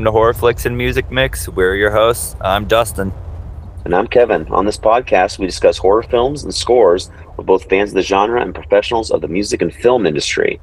Welcome to Horror Flicks and Music Mix. We're your hosts. I'm Dustin. And I'm Kevin. On this podcast, we discuss horror films and scores with both fans of the genre and professionals of the music and film industry.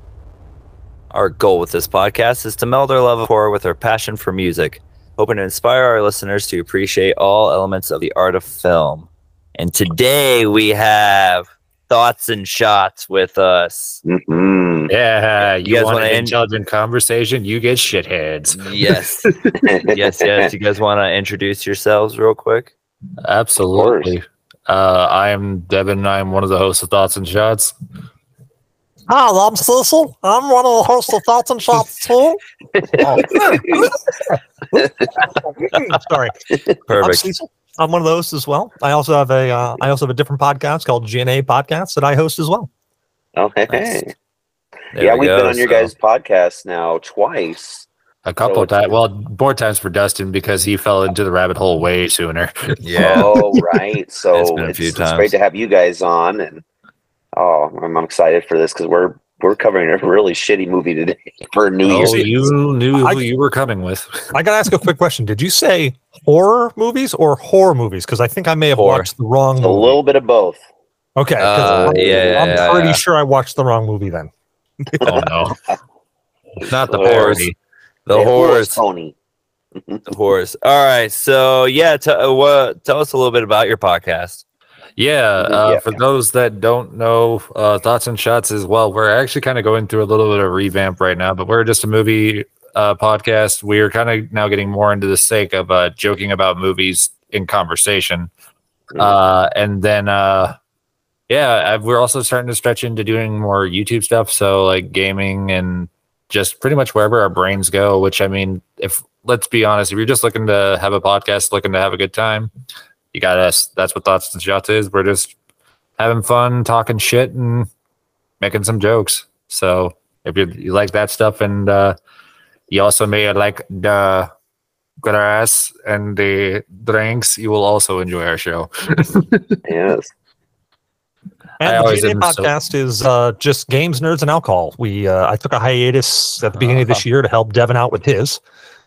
Our goal with this podcast is to meld our love of horror with our passion for music, hoping to inspire our listeners to appreciate all elements of the art of film. And today we have thoughts and shots with us. Mm-hmm. Yeah, You you, guys want wanna an end- intelligent conversation? You get shitheads. Yes, yes, yes. You guys want to introduce yourselves real quick? Absolutely. Uh, I am Devin. I'm one of the hosts of Thoughts and Shots. Hi, I'm Cecil. I'm one of the hosts of Thoughts and Shots too. Oh. Sorry, I'm Perfect. Cecil. I'm one of those as well. I also have a uh, I also have a different podcast called GNA Podcast that I host as well. Oh, hey, Nice. hey. Yeah, we we've go, been on your so- guys' podcast now twice. A couple So of times. Well, more times for Dustin because he fell into the rabbit hole way sooner. Yeah. Oh, right. So It's it's, been a few it's great to have you guys on, and oh, I'm, I'm excited for this because we're we're covering a really shitty movie today for New Oh, Year's. you knew I- who you were coming with. I got to ask a quick question. Did you say horror movies or horror movies? Because I think I may have Horror. watched the wrong A little bit of both. Okay. Uh, I'm, yeah, I'm yeah, pretty yeah. sure I watched the wrong movie then. Oh no, not the parody. The Yeah, horrors. Tony. The horrors. All right. So yeah, t- uh, what? Tell us a little bit about your podcast. Yeah, uh, Yeah. for those that don't know, uh, Thoughts and Shots as well, we're actually kind of going through a little bit of revamp right now, but we're just a movie uh, podcast. We're kind of now getting more into the sake of uh, joking about movies in conversation. Mm. Uh, and then, uh, yeah, I- we're also starting to stretch into doing more YouTube stuff. So, like gaming and just pretty much wherever our brains go, which I mean, if let's be honest, if you're just looking to have a podcast, looking to have a good time, you got us. That's what Thoughts and Shots is. We're just having fun, talking shit, and making some jokes. So if you, you like that stuff, and uh, you also may like the grass and the drinks, you will also enjoy our show. Yes. And always the GNA am so- podcast is uh, just games, nerds, and alcohol. We uh, I took a hiatus at the beginning of this Uh-huh. year to help Devin out with his.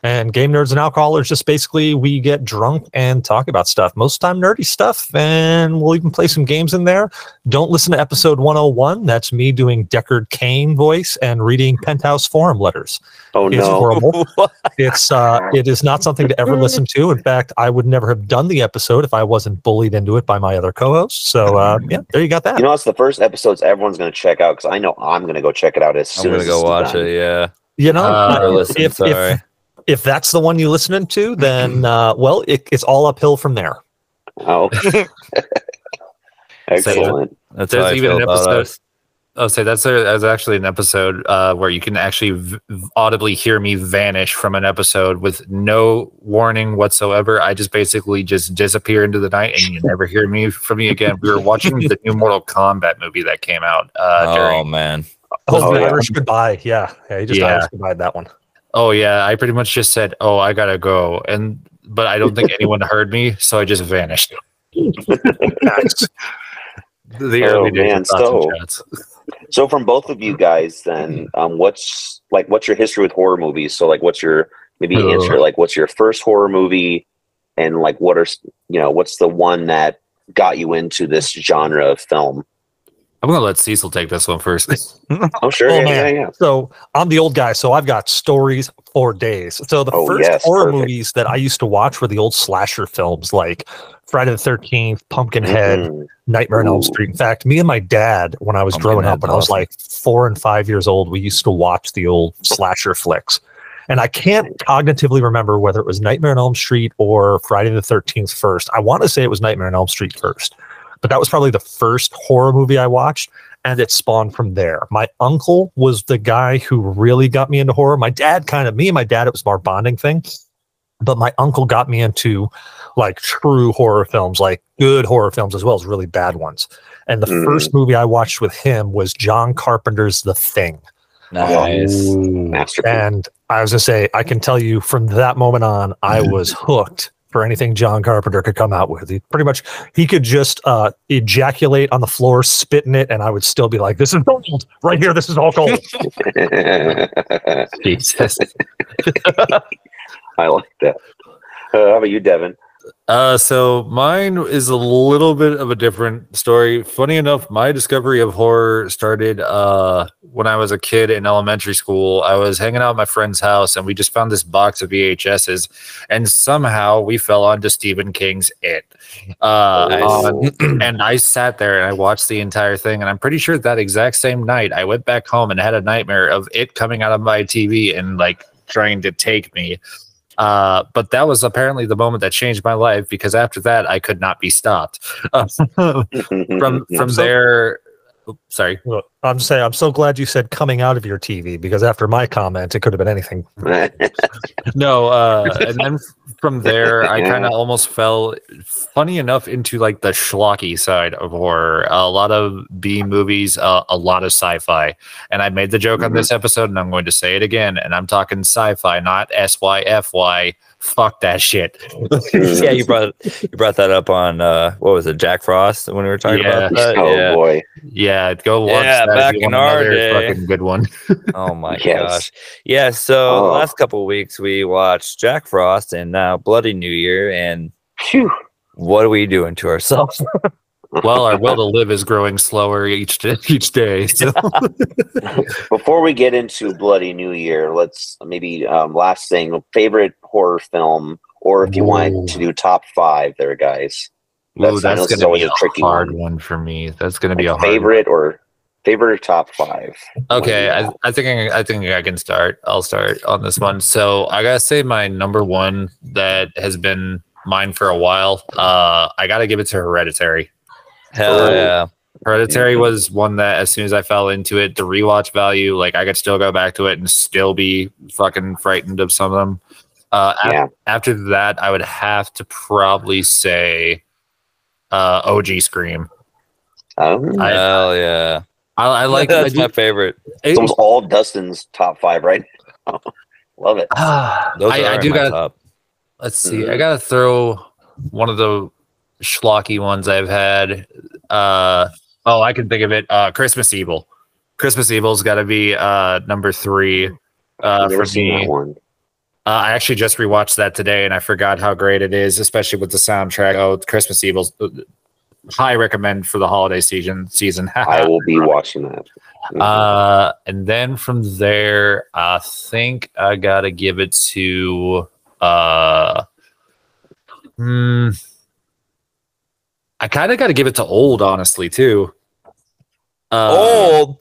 And game nerds and alcohol is just basically we get drunk and talk about stuff. Most of the time, nerdy stuff, and we'll even play some games in there. Don't listen to episode 101. That's me doing Deckard Cain voice and reading Penthouse forum letters. Oh It's no. horrible. It's uh, it is not something to ever listen to. In fact, I would never have done the episode if I wasn't bullied into it by my other co-hosts. So uh, yeah, there you got that. You know, it's the first episodes everyone's going to check out because I know I'm going to go check it out as soon as I'm soon gonna as go this watch done. it. Yeah. You know, Uh, Or listen. if, sorry. if if that's the one you're listening to, then uh, well, it, it's all uphill from there. Oh, excellent. That's There's even an episode- us. Oh, say that's a, that's actually an episode uh, where you can actually v- audibly hear me vanish from an episode with no warning whatsoever. I just basically just disappear into the night, and you never hear me from me again. We were watching the new Mortal Kombat movie that came out uh, Oh during. man. Oh, Oh, the yeah. Irish goodbye. Yeah, yeah, you just Yeah. Irish goodbye that one. Oh yeah, I pretty much just said, "Oh, I gotta go," and but I don't think anyone heard me, so I just vanished. Nice. The Oh, early days man, so- So, from both of you guys, then, um, what's like, what's your history with horror movies? So, like, what's your maybe Uh. answer? Like, what's your first horror movie, and like, what are you know, what's the one that got you into this genre of film? I'm gonna let Cecil take this one first. Oh, sure, Oh, yeah, man. yeah, yeah. So I'm the old guy, so I've got stories for days. So the Oh, first yes, horror perfect. movies that I used to watch were the old slasher films like Friday the Thirteenth, Pumpkinhead, Mhm. Nightmare on Elm Street. In fact, me and my dad, when I was growing up, Pumpkinhead's when I was like four and five years old, we used to watch the old slasher flicks. And I can't cognitively remember whether it was Nightmare on Elm Street or Friday the 13th first. I want to say it was Nightmare on Elm Street first, but that was probably the first horror movie I watched. And it spawned from there. My uncle was the guy who really got me into horror. My dad kind of, me and my dad, it was more bonding thing. But my uncle got me into like true horror films, like good horror films as well as really bad ones. And the Mm. first movie I watched with him was John Carpenter's The Thing. Nice. Masterpiece. And I was gonna say, I can tell you from that moment on, I was hooked for anything John Carpenter could come out with. He pretty much he could just uh, ejaculate on the floor, spit in it, and I would still be like, "This is gold right here. This is all gold." Jesus. I like that. Uh, how about you, Devin? Uh, so mine is a little bit of a different story. Funny enough, my discovery of horror started uh when I was a kid in elementary school. I was hanging out at my friend's house and we just found this box of VHSs, and somehow we fell onto Stephen King's It. Uh, Nice. on- and I sat there and I watched the entire thing. And I'm pretty sure that exact same night I went back home and had a nightmare of it coming out of my TV and like trying to take me. Uh, but that was apparently the moment that changed my life because after that I could not be stopped. From from there, Oop, sorry. Look, I'm just saying, I'm so glad you said coming out of your TV because after my comment, it could have been anything. No, uh, and then from there, I kind of almost fell, funny enough, into like the schlocky side of horror. A lot of B movies, uh, a lot of sci-fi, and I made the joke on this episode, and I'm going to say it again. And I'm talking sci-fi, not S Y F Y. Fuck that shit. yeah, you brought you brought that up on uh, what was it, Jack Frost when we were talking Yeah. about that. oh yeah. boy. Yeah, go watch Yeah, that. if back in want our day. fucking good one. Oh my Yes. gosh. Yeah, so Oh. last couple of weeks we watched Jack Frost and now Bloody New Year and Phew. what are we doing to ourselves? well, our will to live is growing slower each day, each day. So. Before we get into Bloody New Year, let's maybe um, last thing favorite horror film, or if you Ooh. want to do top five, there, guys. Ooh, That's- I know that's going to always be a a tricky hard one. one. for me. That's going to be a hard favorite or favorite or top five. Okay, I, I think I, I think I can start. I'll start on this one. So I gotta say, my number one that has been mine for a while. Uh, I gotta give it to Hereditary. Hell Oh. yeah. Hereditary was one that, as soon as I fell into it, the rewatch value, like I could still go back to it and still be fucking frightened of some of them. Uh, af- Yeah. after that, I would have to probably say uh, OG Scream. Um, I- Hell yeah. I, I like. I That's do- my favorite. it's almost all Dustin's top five, right? Love it. Ah, Those I, are I do gotta let's see. I Mhm. gotta throw one of the schlocky ones I've had. Uh oh, I can think of it. Uh Christmas Evil. Christmas Evil's gotta be uh number three. Uh I've never for seen me. that one. Uh, I actually just rewatched that today and I forgot how great it is, especially with the soundtrack. Oh, Christmas Evil's uh, high recommend for the holiday season season. I will be watching that. Mhm. Uh, and then from there, I think I gotta give it to uh, hmm, I kind of gotta give it to old, honestly, too. Uh, Old.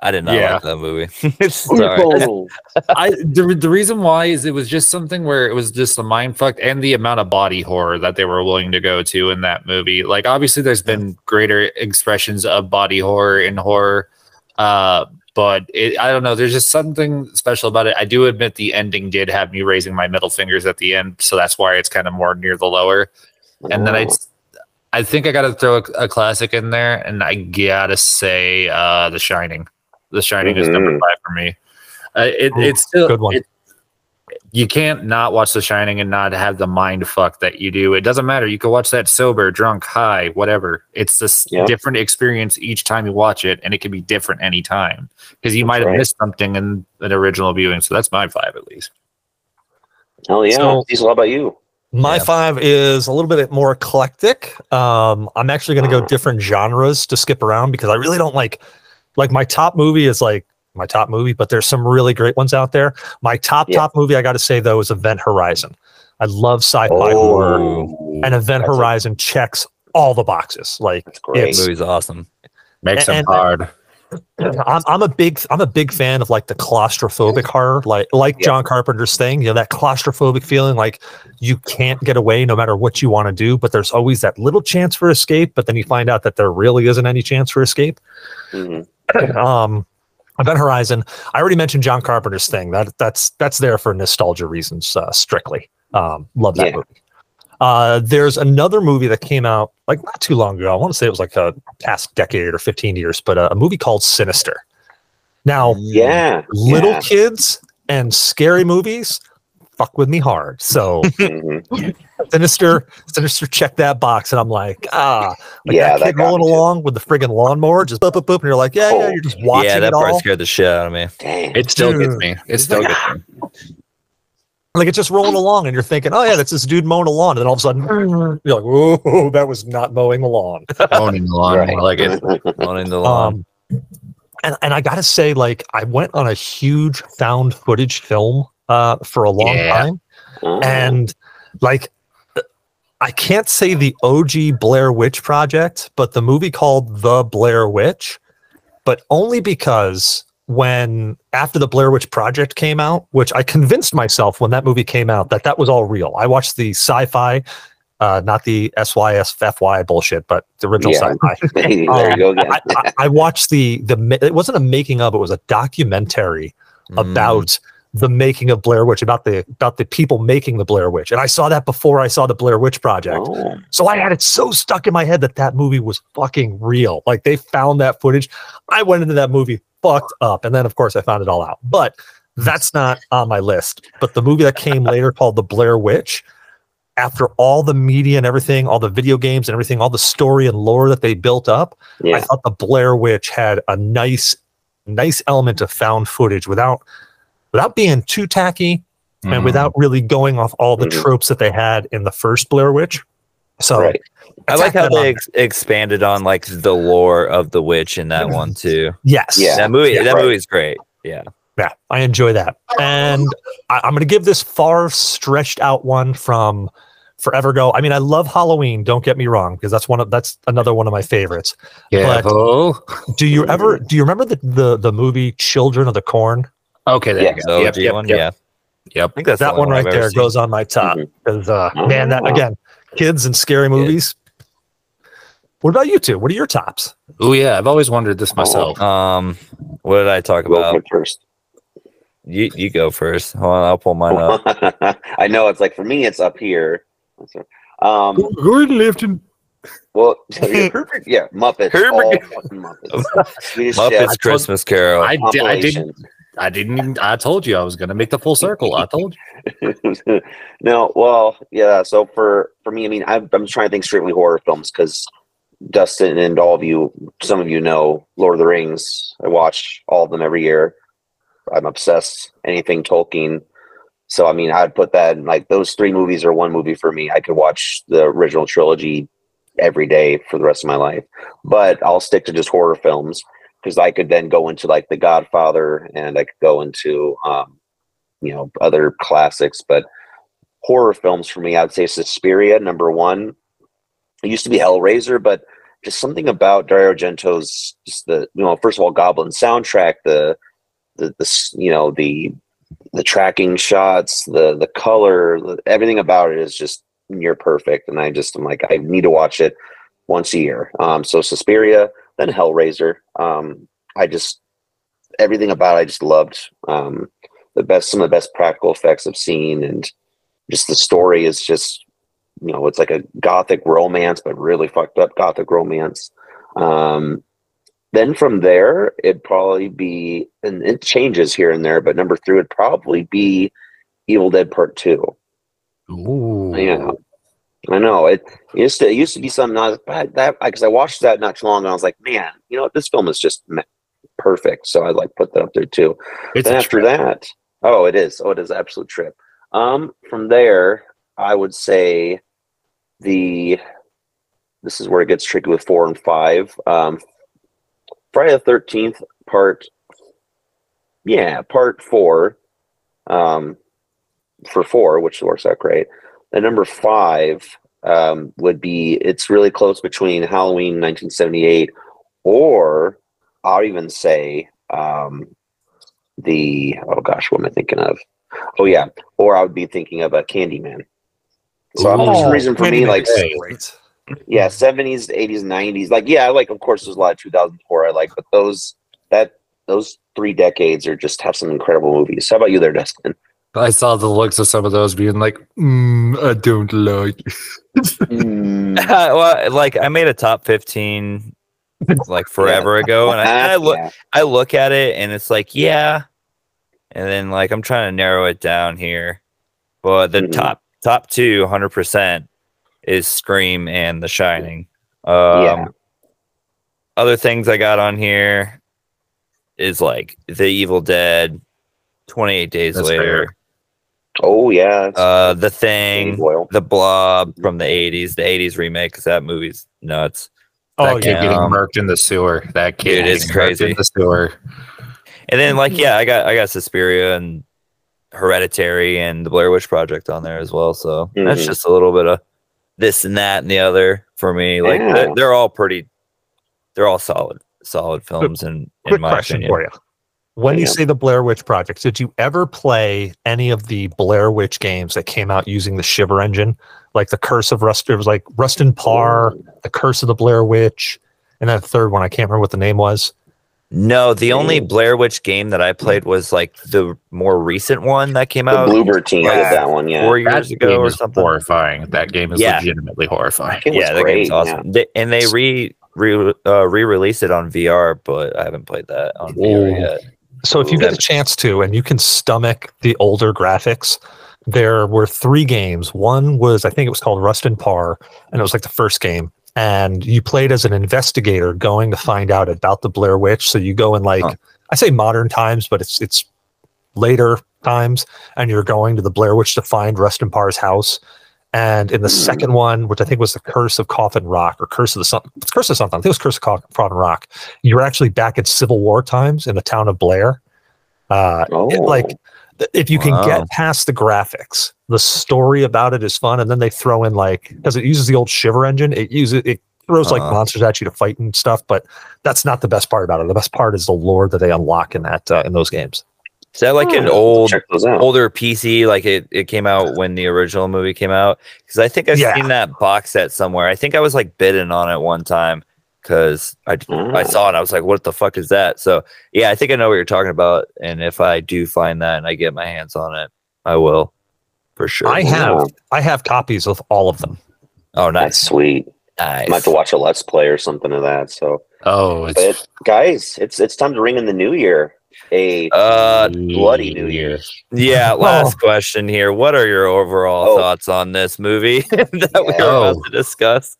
I did not yeah. like that movie. Sorry. Oh, I the, the reason why is it was just something where it was just a mind fuck and the amount of body horror that they were willing to go to in that movie. Like obviously there's been greater expressions of body horror in horror. Uh but it, I don't know. There's just something special about it. I do admit the ending did have me raising my middle fingers at the end, so that's why it's kind of more near the lower. And then I, I think I got to throw a, a classic in there, and I gotta say, uh, The Shining. The Shining is number Mhm. five for me. Uh, it, Ooh, it's still good one. it- you can't not watch The Shining and not have the mind fuck that you do. It doesn't matter. You can watch that sober, drunk, high, whatever. It's this Yeah. different experience each time you watch it, and it can be different anytime because you might have right. missed something in an original viewing. So that's my five at least. Hell yeah. So- Diesel, how about you? My Yeah. five is a little bit more eclectic. Um, I'm actually going to go Ah. different genres to skip around because I really don't like, like my top movie is like my top movie, but there's some really great ones out there. My top Yeah. top movie I got to say though is Event Horizon. I love sci-fi horror, and Event That's a- Horizon checks all the boxes. Like That's great. it's movie's awesome. Makes And- them hard. I'm, I'm a big I'm a big fan of like the claustrophobic horror, like like Yeah. John Carpenter's thing. You know that claustrophobic feeling, like you can't get away no matter what you want to do, but there's always that little chance for escape. But then you find out that there really isn't any chance for escape. Mhm. um, Event Horizon. I already mentioned John Carpenter's thing. That that's that's there for nostalgia reasons, uh, strictly. Um, love that Yeah. movie. Uh, there's another movie that came out like not too long ago. I want to say it was like a past decade or 15 years, but uh, a movie called Sinister. Now, Yeah. little yeah. kids and scary movies fuck with me hard. So Mhm. Sinister, Sinister, check that box, and I'm like, ah, like Yeah, that that kid got rolling me along with the friggin' lawnmower, just boop boop boop, and you're like, yeah, yeah, you're just watching yeah, that it part all. scared the shit out of me. Dang. It still gets me. It still gets me. Like it's just rolling along, and you're thinking, oh yeah, that's this dude mowing a lawn, and then all of a sudden, you're like, whoa, that was not mowing the lawn. Owning the lawn. Right. Like it. Mowing the lawn. Um, and and I gotta say, like, I went on a huge found footage film uh for a long Yeah. time. Oh. and like I can't say the OG Blair Witch Project, but the movie called The Blair Witch, but only because when after the Blair Witch Project came out, which I convinced myself when that movie came out that that was all real. I watched the sci-fi, uh, not the SYSFY bullshit, but the original Yeah. sci-fi. there you go again. I, I, I watched the the it wasn't a making of, it was a documentary Mm. about the making of Blair Witch, about the about the people making the Blair Witch, and I saw that before I saw the Blair Witch Project. Oh, So I had it so stuck in my head that that movie was fucking real. Like they found that footage. I went into that movie fucked up, and then of course I found it all out. But that's not on my list. But the movie that came later called The Blair Witch. After all the media and everything, all the video games and everything, all the story and lore that they built up, I thought the Blair Witch had a nice, nice element of found footage without without being too tacky Mhm. and without really going off all the Mhm. tropes that they had in the first Blair Witch. So Right. I like how they ex- expanded on like the lore of the witch in that one too. yes, Yeah. That movie, that right. movie's great. Yeah. yeah, I enjoy that, and I, I'm going to give this far stretched out one from Forever Go. I mean, I love Halloween. Don't get me wrong, because that's one of that's another one of my favorites. Careful. Do you ever do you remember the the the movie Children of the Corn? Okay, there Yeah. you The go. Yep, OG yep, one. yep, Yeah. yep. I think that's that only one right there seen. goes on my top because uh, Oh, man, that again, kids and scary movies. What about you two? What are your tops? Oh yeah, I've always wondered this myself. Um, what did I talk Go about? for it first. You you go first. Hold on, I'll pull mine up. I know it's like for me, it's up here. Um, Gordon Lifton. well, Herbert, yeah, Muppets, Herbert- all fucking Muppets. Muppets Chef Christmas Carol. I, I didn't. I didn't. Even, I told you I was going to make the full circle. I told you. no, well, yeah. So for for me, I mean, I'm, I'm trying to think strictly horror films because Dustin and all of you, some of you know Lord of the Rings. I watch all of them every year. I'm obsessed. Anything Tolkien. So I mean, I'd put that in, like those three movies are one movie for me. I could watch the original trilogy every day for the rest of my life. But I'll stick to just horror films because I could then go into like The Godfather and I could go into um, you know other classics. But horror films for me, I'd say Suspiria number one. It used to be Hellraiser, but just something about Dario Argento's just the you know first of all Goblin soundtrack, the the the you know the the tracking shots, the the color, everything about it is just near perfect. And I just am like I need to watch it once a year. Um, so Suspiria, then Hellraiser. Um, I just everything about it I just loved. Um, the best some of the best practical effects I've seen, and just the story is just you know it's like a gothic romance, but really fucked up gothic romance. Um, then from there, it'd probably be, and it changes here and there, but number three would probably be Evil Dead Part Two. Ooh. Yeah, I know it used to it used to be something I was but that because I watched that not too long ago. I was like, man, you know this film is just perfect. So I like put that up there too. It's then after trip. that, oh, it is. Oh, it is an absolute trip. Um, from there, I would say the this is where it gets tricky with four and five. Um, Friday the Thirteenth Part, yeah, Part four. Um, for four, which works out great. The number five um, would be it's really close between Halloween 1978 or I'll even say um, the oh gosh, what am I thinking of? Oh yeah, or I would be thinking of a Candyman. So I'm- for some reason, for me, like great. yeah, seventies, eighties, nineties, like yeah, like of course there's a lot of 2004 I like, but those that those three decades are just have some incredible movies. How about you there, Dustin? I saw the looks of some of those being like, mm, I don't like. Mm, well, like I made a top fifteen like forever ago, and I, and I look yeah. I look at it and it's like yeah, and then like I'm trying to narrow it down here, but the Mhm. top top two, hundred percent, is Scream and The Shining. Um, Yeah. Other things I got on here is like The Evil Dead, Twenty Eight Days That's Later, Oh yeah. uh, The Thing, Boyle. The Blob from the '80s, the '80s remake, because that movie's nuts. Oh that kid yeah. getting murked in the sewer. That kid Dude, it's crazy. in the sewer. And then like yeah, I got I got Suspiria and Hereditary and the Blair Witch Project on there as well. So that's Mhm. just a little bit of this and that and the other for me. Like Yeah. they're, they're all pretty, they're all solid, solid films. And in Quick my question opinion, for you. When you say the Blair Witch Project, did you ever play any of the Blair Witch games that came out using the Shiver engine? Like the Curse of Rust, it was like Rustin Parr, the Curse of the Blair Witch, and that third one, I can't remember what the name was. no, the only. Blair Witch game that I played was like the more recent one that came The out Bloober team like, did that one. Yeah. four That years ago game or is something. horrifying. That game is Yeah. legitimately horrifying. It was yeah, that great. game's awesome. They, and they re re uh, re-released it on VR, but I haven't played that on VR yet. So if you get a chance to, and you can stomach the older graphics, there were three games. One was, I think it was called Rustin Parr, and it was like the first game. And you played as an investigator going to find out about the Blair Witch. So you go in like, Huh. I say modern times, but it's it's later times, and you're going to the Blair Witch to find Rustin Parr's house. And in the second one, which I think was the Curse of Coffin Rock or Curse of the Sun, Curse of something, I think it was Curse of Coffin Rock. You're actually back at Civil War times in the town of Blair. Uh, Oh. it- like if you can Wow. get past the graphics, the story about it is fun, and then they throw in like because it uses the old Shiver engine, it uses it throws like Uh-huh. monsters at you to fight and stuff. But that's not the best part about it. The best part is the lore that they unlock in that uh, in those games. Is that like an Oh, old Check those out. older PC, like it, it came out when the original movie came out. Because I think I've Yeah. seen that box set somewhere. I think I was like bidding on it one time because I, I Ah. saw it. I was like, what the fuck is that? So yeah, I think I know what you're talking about. And if I do find that and I get my hands on it, I will for sure. I have I have copies of all of them. Oh, That's nice. sweet. Nice. I might have to watch a Let's Play or something of that. So, Oh, it's but guys, it's it's time to ring in the new year. A Uh, bloody New Year. yeah. Last question here. What are your overall Oh. thoughts on this movie that we are Oh. about to discuss?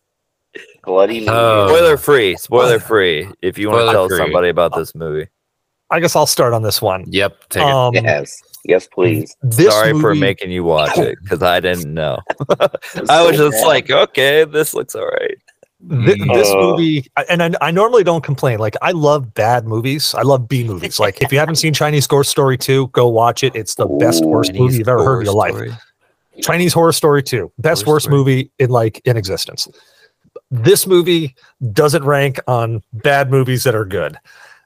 bloody New Oh. Year. Spoiler free. Spoiler free. If you want to tell Spoiler-free. somebody about this movie. I guess I'll start on this one. Yep. Take it. Um, Yes, yes, please. This Sorry for making you watch it because I didn't know. I was so just bad. like, okay, this looks all right. Th- this Uh. movie, and I, I normally don't complain. Like I love bad movies. I love B movies. Like if you haven't seen Chinese Ghost Story 2, go watch it. It's the best Ooh. worst movie you've ever heard in your life. Chinese Horror Story 2, best Horror worst Story. movie in like in existence. This movie doesn't rank on bad movies that are good.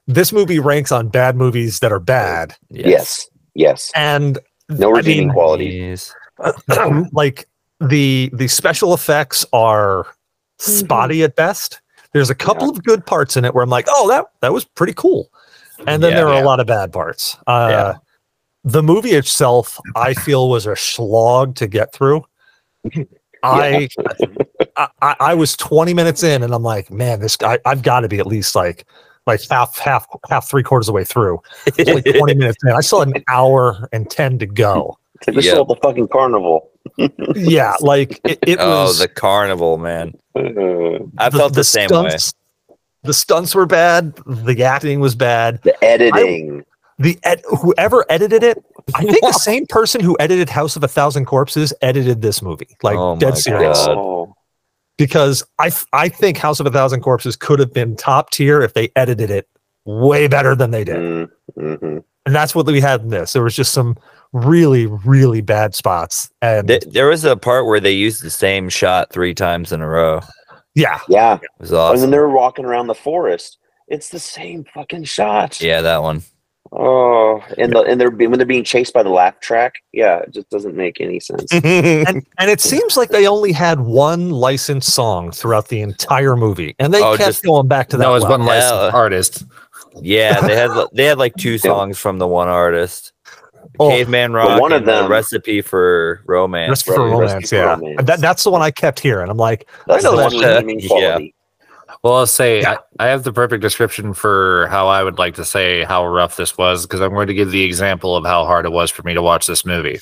This movie ranks on bad movies that are bad. yes, yes. And No I redeeming mean, quality. Yes. like the the special effects are spotty at best. There's a couple of good parts in it where I'm like, oh, that that was pretty cool. And then Yeah. there are Yeah. a lot of bad parts. Uh, Yeah. The movie itself, I feel, was a slog to get through. I, I I I was 20 minutes in, and I'm like, man, this guy, I've got to be at least like like half half half three quarters of the way through. It's only 20 minutes in. I still had an hour and 10 to go. It's like, This Yeah. is all the fucking carnival. Yeah, like it, it oh, was. the carnival, man. Uh, I felt the, same way. The stunts were bad. The acting was bad. the editing. The ed- whoever edited it, I think the same person who edited House of a Thousand Corpses edited this movie. Like Oh dead serious. God. oh, Because I f- I think House of a Thousand Corpses could have been top tier if they edited it way better than they did. mm, mhm. And that's what we had in this. There was just some really really bad spots. And Th- there was a part where they used the same shot three times in a row. yeah, Yeah. It was And then they're walking around the forest. It's the same fucking shot. Yeah, that one. Oh, and the and they're when they're being chased by the laugh track. Yeah, it just doesn't make any sense. and and it seems like they only had one licensed song throughout the entire movie, and they Oh, kept just- going back to that. that was one licensed Yeah. artist. Yeah, they had they had like two songs from the one artist. Oh, Caveman Rock one of and the them- recipe for romance. Recipe for Recipe Romance, for yeah. Romance. That, that's the one I kept here, and I'm like, That's I know the that one shit. Yeah. Well, I'll say Yeah. I, I have the perfect description for how I would like to say how rough this was because I'm going to give the example of how hard it was for me to watch this movie.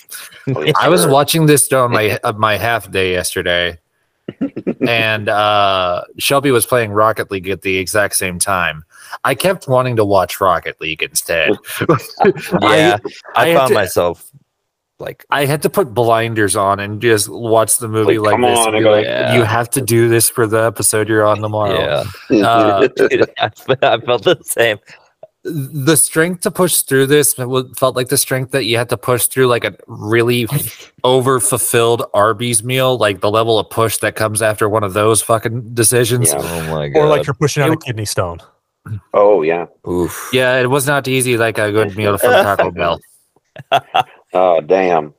Oh, yeah, I was watching this on my my half day yesterday, and uh, Shelby was playing Rocket League at the exact same time. I kept wanting to watch Rocket League instead. Yeah, I, I had found to- myself like I had to put blinders on and just watch the movie Like, like, this. on, and I be gotta- like, Yeah. You have to do this for the episode you're on tomorrow. yeah. Uh, I I felt the same. The strength to push through this felt like the strength that you had to push through like a really over fulfilled Arby's meal, like the level of push that comes after one of those fucking decisions. Yeah. Oh my god. Or like you're pushing out a kidney stone. oh yeah. Oof. Yeah, it was not easy like a good meal from Taco Bell. Oh damn.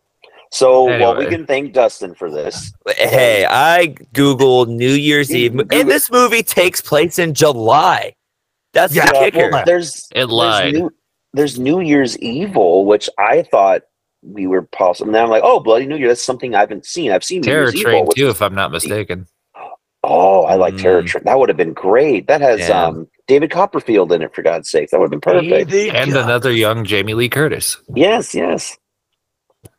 So well, we can thank Dustin for this. Hey, I googled New Year's Eve, and this movie takes place in July. That's Yeah, the kicker. well, There's It lied. There's new, there's New Year's Evil, which I thought we were possible. And now I'm like, oh, Bloody New Year. That's something I haven't seen. I've seen Terror Year's Evil. Train which too, if I'm not mistaken. oh, I like Terror Mm. Train. That would have been great. That has Yeah. um, David Copperfield in it, for God's sake. That would have been perfect. And another young Jamie Lee Curtis. Yes, yes.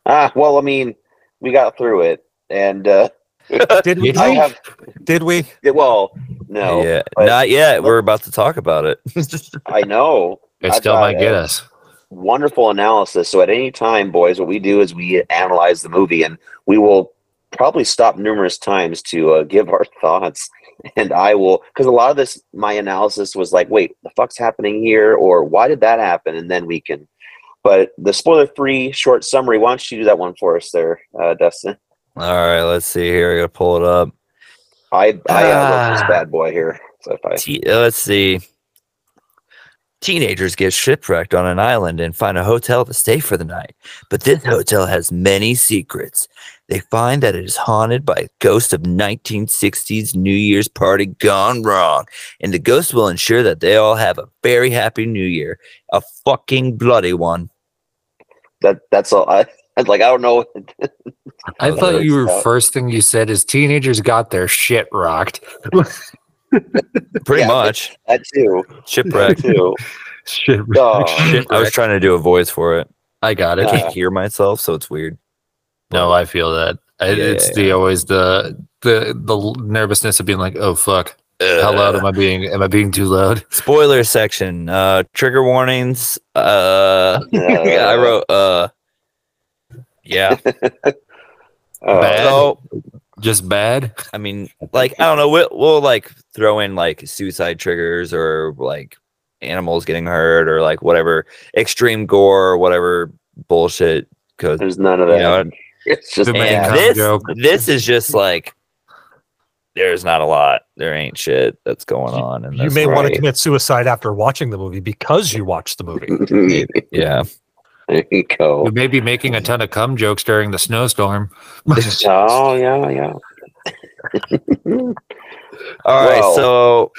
Ah, well, I mean, we got through it, and uh, Did we? Have. Did we? Well, no, yeah, not yet. We're about to talk about it. I know. It still thought, might get us. wonderful analysis. So at any time, boys, what we do is we analyze the movie, and we will probably stop numerous times to uh, give our thoughts. And I will, because a lot of this, my analysis was like, wait, the fuck's happening here, or why did that happen? And then we can. But the spoiler-free short summary. Why don't you do that one for us, there, uh, Dustin? All right, let's see here. I gotta pull it up. I I uh, this Ah. bad boy here. So if I uh, let's see. Teenagers get shipwrecked on an island and find a hotel to stay for the night. But this hotel has many secrets. They find that it is haunted by a ghost of 1960s New Year's party gone wrong. And the ghost will ensure that they all have a very happy new year. A fucking bloody one. that that's all. I I'd like I don't know. I was thought very you were sad. first thing you said is teenagers got their shit rocked. Pretty Yeah, much. that too. That Shipwrecked. too. Shit, Oh. shit I was trying to do a voice for it. I got I it. can't hear myself, so it's weird. No, I feel that. I, Yeah, it's yeah, the always the the the nervousness of being like, oh fuck, how loud am I being? Am I being too loud? Spoiler section. Uh trigger warnings. Uh yeah, I wrote uh yeah. Uh, Bad. So Just bad. I mean, like I don't know. We'll, we'll like throw in like suicide triggers or like animals getting hurt or like whatever extreme gore or whatever bullshit. Because There's none of you that. know, it's just The and this joke. this is just like there's not a lot. There ain't shit that's going on. And You may right. want to commit suicide after watching the movie because you watched the movie. yeah. There you go. We may be making a ton of cum jokes during the snowstorm. Oh yeah, yeah. All right. Well, so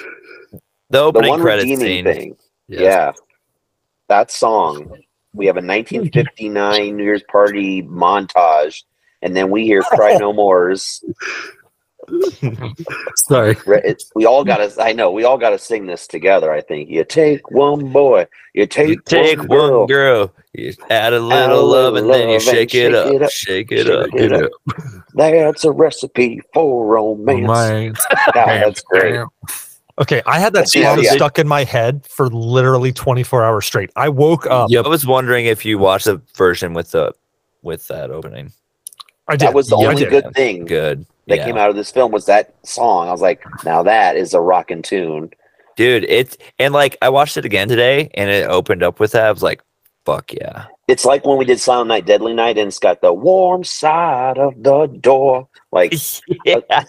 the The opening one credit scene. thing. Yes. Yeah. That song. We have a 1959 New Year's party montage, and then we hear "Cry No More's." Sorry. It's- We all got to. I know we all got to sing this together. I think you take one boy, you take, You take one one girl, girl, you add a a little love, and then you love and shake it shake up, it up, shake it shake up. it up. That's a recipe for romance. Romance. God, that's great. Okay, I had that song Yeah, yeah. stuck in my head for literally 24 hours straight. I woke up. Yep. I was wondering if you watched the version with the with that opening. I did. That was the Yeah, only good thing Good. That yeah. came out of this film was that song. I was like, now that is a rockin' tune. Dude, it's and like I watched it again today and it opened up with that. I was like, fuck yeah. It's like when we did Silent Night, Deadly Night, and it's got the warm side of the door. Like, yeah.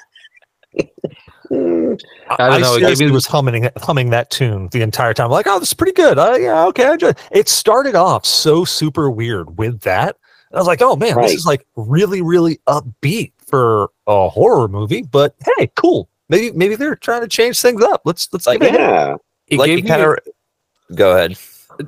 mm, I, I don't I know, it seriously me- was humming humming that tune the entire time. Like, oh, this is pretty good. Uh, yeah, okay. I enjoy. It started off so super weird with that. I was like, oh man, Right. this is like really, really upbeat for a horror movie. But hey, cool. Maybe maybe they're trying to change things up. Let's let's Like, give it yeah. It like gave you me kind of go ahead.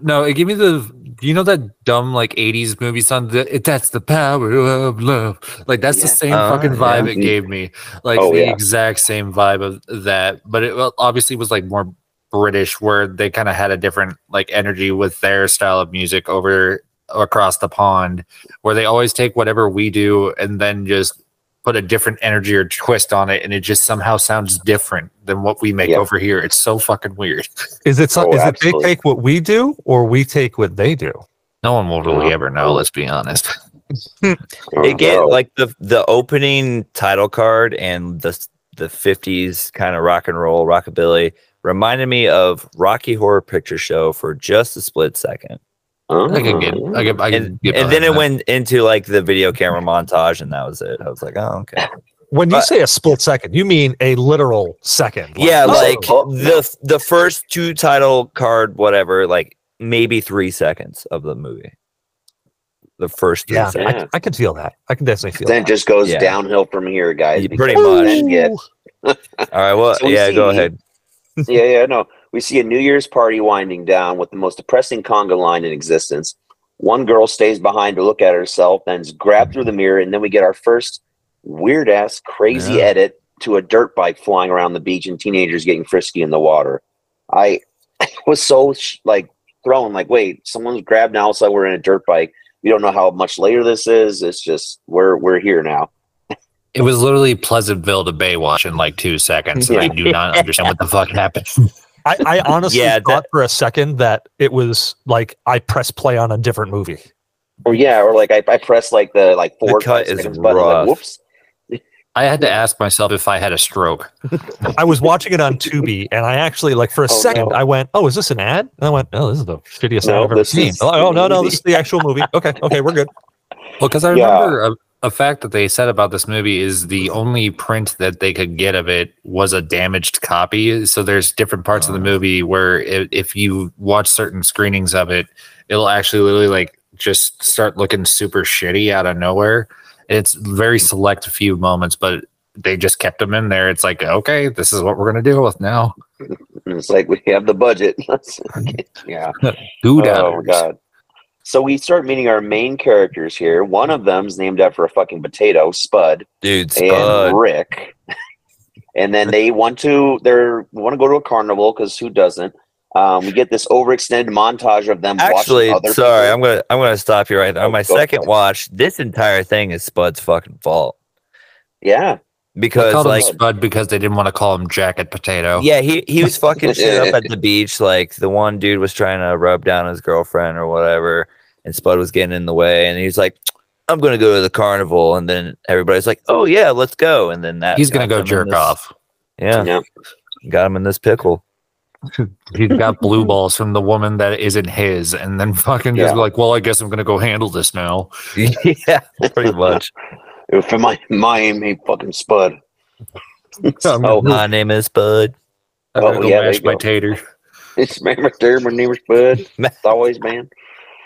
no, it gave me the you know that dumb like '80s movie song? The, that's the power of love. Like that's the same Oh, fucking vibe yeah. it gave me. Like Oh, the yeah. exact same vibe of that, but it obviously was like more British, where they kind of had a different like energy with their style of music over across the pond, where they always take whatever we do and then just put a different energy or twist on it, and it just somehow sounds different than what we make Yeah. over here. It's so fucking weird. Is it some, Oh, is it they take what we do or we take what they do? No one will really Uh-huh. ever know. Let's be honest. It get Oh, like the the opening title card and the the fifties kind of rock and roll rockabilly reminded me of Rocky Horror Picture Show for just a split second, oh, I can get, I can, I can and, get and then behind it that. went into like the video camera montage, and that was it. I was like, oh okay, When you But- say a split second, you mean a literal second. Like, yeah, like oh, the the first two title card, whatever, like maybe three seconds of the movie. The first three yeah. I, I can feel that. I can definitely feel Then it that. just goes Yeah. downhill from here, guys. Yeah, pretty much. then All right, well, So we yeah, go see- ahead. yeah, yeah, no. We see a New Year's party winding down with the most depressing conga line in existence. One girl stays behind to look at herself, then is grabbed through the mirror, and then we get our first weird ass crazy Yeah. edit to a dirt bike flying around the beach and teenagers getting frisky in the water. I was so like thrown, like, wait, someone's grabbed now, so we're in a dirt bike. We don't know how much later this is. It's just we're we're here now. It was literally Pleasantville to Baywatch in like two seconds. and I do not understand what the fuck happened. I, I honestly Yeah, thought for a second that it was like I press play on a different movie. Or yeah, or like I, I press like the like four cut is seconds button, like, rough. whoops. I had to ask myself if I had a stroke. I was watching it on Tubi, and I actually like for a Oh, second no. I went, "Oh, is this an ad?" And I went, "Oh, this is the shittiest No, ad I've ever seen." Oh, no, no, this is the actual movie. Okay, okay, we're good. Well, because I remember a, a fact that they said about this movie is the only print that they could get of it was a damaged copy. So there's different parts of the movie where if, if you watch certain screenings of it, it'll actually literally like just start looking super shitty out of nowhere. It's very hmm. select few moments, but they just kept them in there. It's like, okay, this is what we're gonna deal with now. It's like we have the budget. yeah. Two Oh god. So we start meeting our main characters here. One of them's named after a fucking potato, Spud, Dude, and Rick. And then they want to they're want to go to a carnival because who doesn't? Um, we get this overextended montage of them Actually, watching other sorry, people. I'm gonna I'm gonna stop you right there. On Oh, my second watch, this entire thing is Spud's fucking fault yeah. They because called like him Spud because they didn't want to call him Jacket Potato. yeah, he he was fucking shit up at the beach. Like the one dude was trying to rub down his girlfriend or whatever, and Spud was getting in the way, and he's like, "I'm gonna go to the carnival," and then everybody's like, "Oh yeah, let's go," and then that He's gonna go jerk this- off. Yeah, Yeah. got him in this pickle. He's got blue balls from the woman that isn't his, and then fucking just like, well, I guess I'm gonna go handle this now. yeah, pretty much. For my my ain't fucking Spud. I'm so My name is Bud. I'm Oh, gonna go yeah, there mash my go. tater. it's man right there. My name is Bud. It's always man.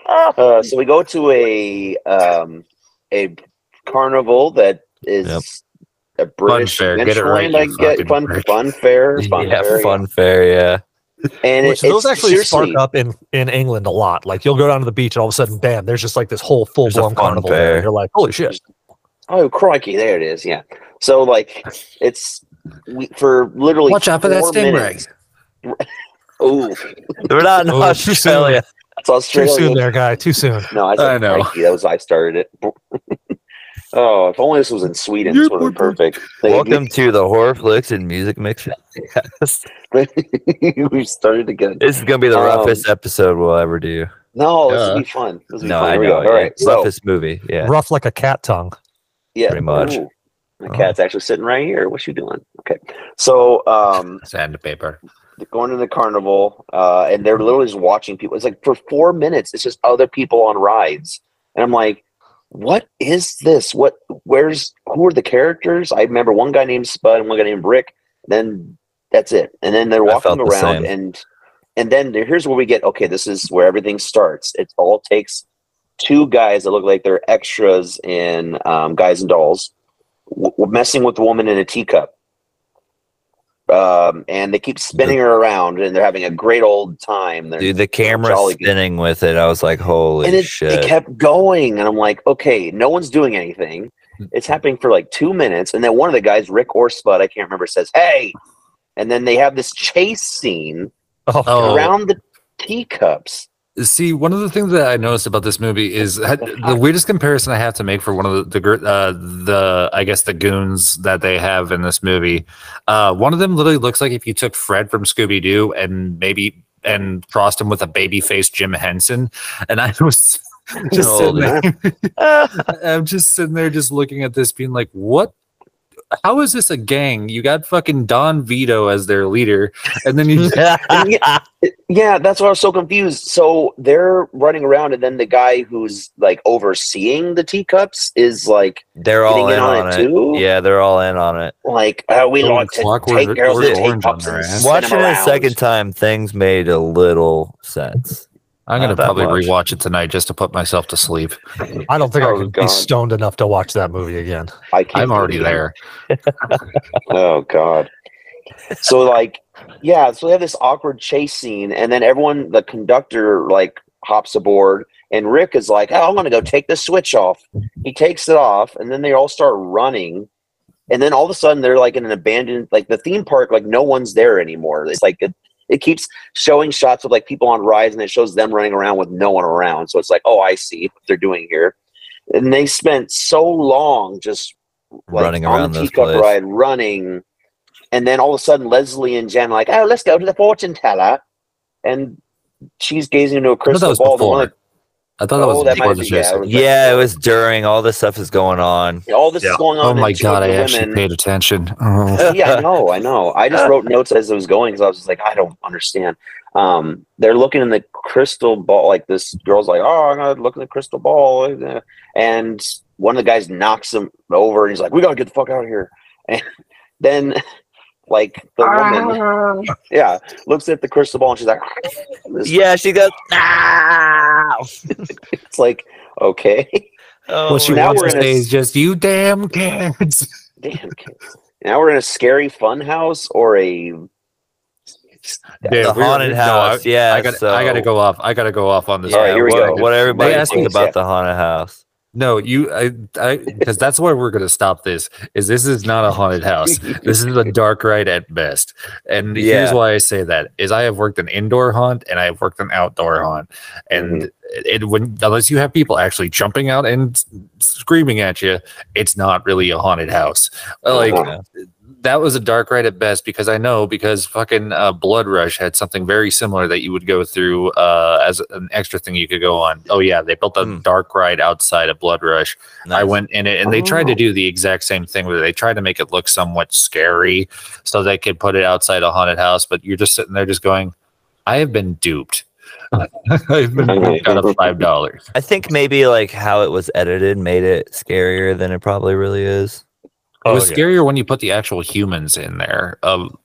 Uh, so we go to a um, a carnival that is Yep. a British fun fair. Get it right, Adventureland, I get fucking fun prick. fun fair, fun yeah, fair, fun fair. Yeah, and Which it, those it's actually spark up in in England a lot. Like you'll go down to the beach and all of a sudden, bam, there's just like this whole full blown carnival. there. fair. You're like, holy shit! Oh crikey, there it is. Yeah. So like it's we, for literally Watch out for that four stingray. minutes- Ooh, we're not in Oh, too soon. Australia. Too soon there, guy. Too soon. No, I, said I know. crikey, that was I started it. oh, if only this was in Sweden, this would have been perfect. Welcome to the horror flicks and music mix. Yes. we started again. This is gonna be the Um, roughest episode we'll ever do. No, this Yeah. will be fun. This will be No, fun. I know. All right, so roughest movie. Yeah, Rough like a cat tongue. Yeah, pretty much. Ooh, my Oh. cat's actually sitting right here. What's she doing? Okay, so um, Sand paper. going to the carnival, uh, and they're literally just watching people. It's like for four minutes, it's just other people on rides, and I'm like, what is this? What? Where's? Who are the characters? I remember one guy named Spud and one guy named Rick. Then that's it, and then they're walking the around, and and then here's where we get. Okay, this is where everything starts. It all takes two guys that look like they're extras in um, Guys and Dolls, w- w- messing with the woman in a teacup. um, and they keep spinning her around, and they're having a great old time. They're, Dude, the camera jolly good. spinning with it. I was like, holy and it, shit. it kept going, and I'm like, okay, no one's doing anything. It's happening for like two minutes, and then one of the guys, Rick or Spud, I can't remember, says, "Hey," and then they have this chase scene Oh, Oh. around the teacups. See, one of the things that I noticed about this movie is the weirdest comparison I have to make for one of the the, uh, the I guess the goons that they have in this movie. Uh, one of them literally looks like if you took Fred from Scooby Doo and maybe and crossed him with a baby faced Jim Henson, and I was just sitting there, I'm just sitting there, just looking at this, being like, what. How is this a gang? You got fucking Don Vito as their leader, and then you yeah, yeah, that's why I was so confused. So they're running around, and then the guy who's like overseeing the teacups is like they're all in in on, on it it. too. Yeah, they're all in on it. like uh, we Throwing like to clockwork take girls orange to on teacups their and ass. spin 'em Watching it a second time, things made a little sense. I'm gonna probably much. rewatch it tonight just to put myself to sleep. I don't think I Oh, could God. be stoned enough to watch that movie again. I can't I'm already there. Oh god. So like, yeah, so they have this awkward chase scene, and then everyone, the conductor, like hops aboard, and Rick is like, "Oh, I'm gonna go take the switch off." He takes it off, and then they all start running, and then all of a sudden they're like in an abandoned, like the theme park, like no one's there anymore. It's like it, it keeps showing shots of like people on rides, and it shows them running around with no one around. So it's like, oh, I see what they're doing here. And they spent so long just like, Running on around the teacup place. ride, running, and then all of a sudden Leslie and Jen are like, "Oh, let's go to the fortune teller," and she's gazing into a crystal ball. The one. I thought that Oh, was that before the be- yeah, chase. it was- Yeah, it was during all this stuff is going on. that- all this Yeah. is going on. Oh my god, I the actually women- paid attention. Oh. yeah, I know, I know. I just wrote notes as it was going because I was just like, I don't understand. Um, they're looking in the crystal ball. Like this girl's like, oh, I'm gonna look in the crystal ball, and one of the guys knocks him over, and he's like, we gotta get the fuck out of here. And then, like the woman, yeah, looks at the crystal ball, and she's like, Yeah, she goes. Ah! it's like, okay, Oh, what she now wants we're to say is just you damn kids. damn. kids. Now we're in a scary fun house or a the we're- haunted no, house. I, yeah, I got. so, I got to go off. I got to go off on this. Yeah, All right, here we what, go. what everybody They asked think about the haunted house? No, you. I. I. Because that's where we're gonna stop this. Is this is not a haunted house. this is a dark ride at best. And here's why I say that is I have worked an indoor haunt and I have worked an outdoor haunt. And it when unless you have people actually jumping out and screaming at you, it's not really a haunted house. Like Uh-huh. That was a dark ride at best because I know because fucking uh, Blood Rush had something very similar that you would go through uh, as an extra thing you could go on. Oh yeah, they built a Hmm. dark ride outside of Blood Rush. I went in it and they tried to Oh. do the exact same thing where they tried to make it look somewhat scary so they could put it outside a haunted house, but you're just sitting there just going, I have been duped. I've been duped out of five dollars. I think maybe like how it was edited made it scarier than it probably really is. It was yeah. scarier when you put the actual humans in there of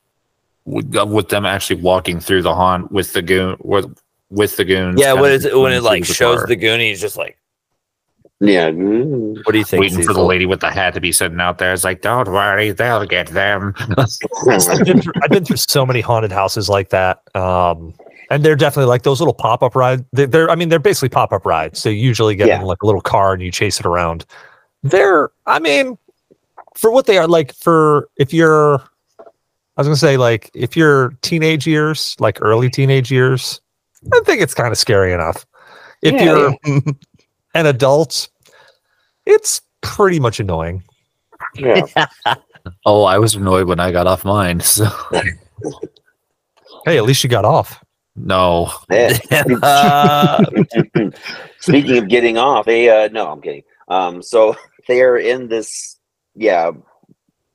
with, with them actually walking through the haunt with the goon with with the goons. Yeah, kind what it when it like the shows car, the Goonies just like yeah. what do you think? waiting for the lady with the hat to be sitting out there. It's like, don't worry, they'll get them. I've been, through, I've been through so many haunted houses like that. Um, and they're definitely like those little pop up rides. They're, they're, I mean, they're basically pop up rides. So you usually get Yeah. in like a little car and you chase it around. They're, I mean, for what they are, like for if you're, I was gonna say like if you're teenage years, like early teenage years, I think it's kind of scary enough. If Yeah, you're an adult, it's pretty much annoying. yeah. oh, I was annoyed when I got off mine. So Hey, at least you got off. no, Uh, Speaking of getting off, they uh no, I'm kidding. Um, so they are in this yeah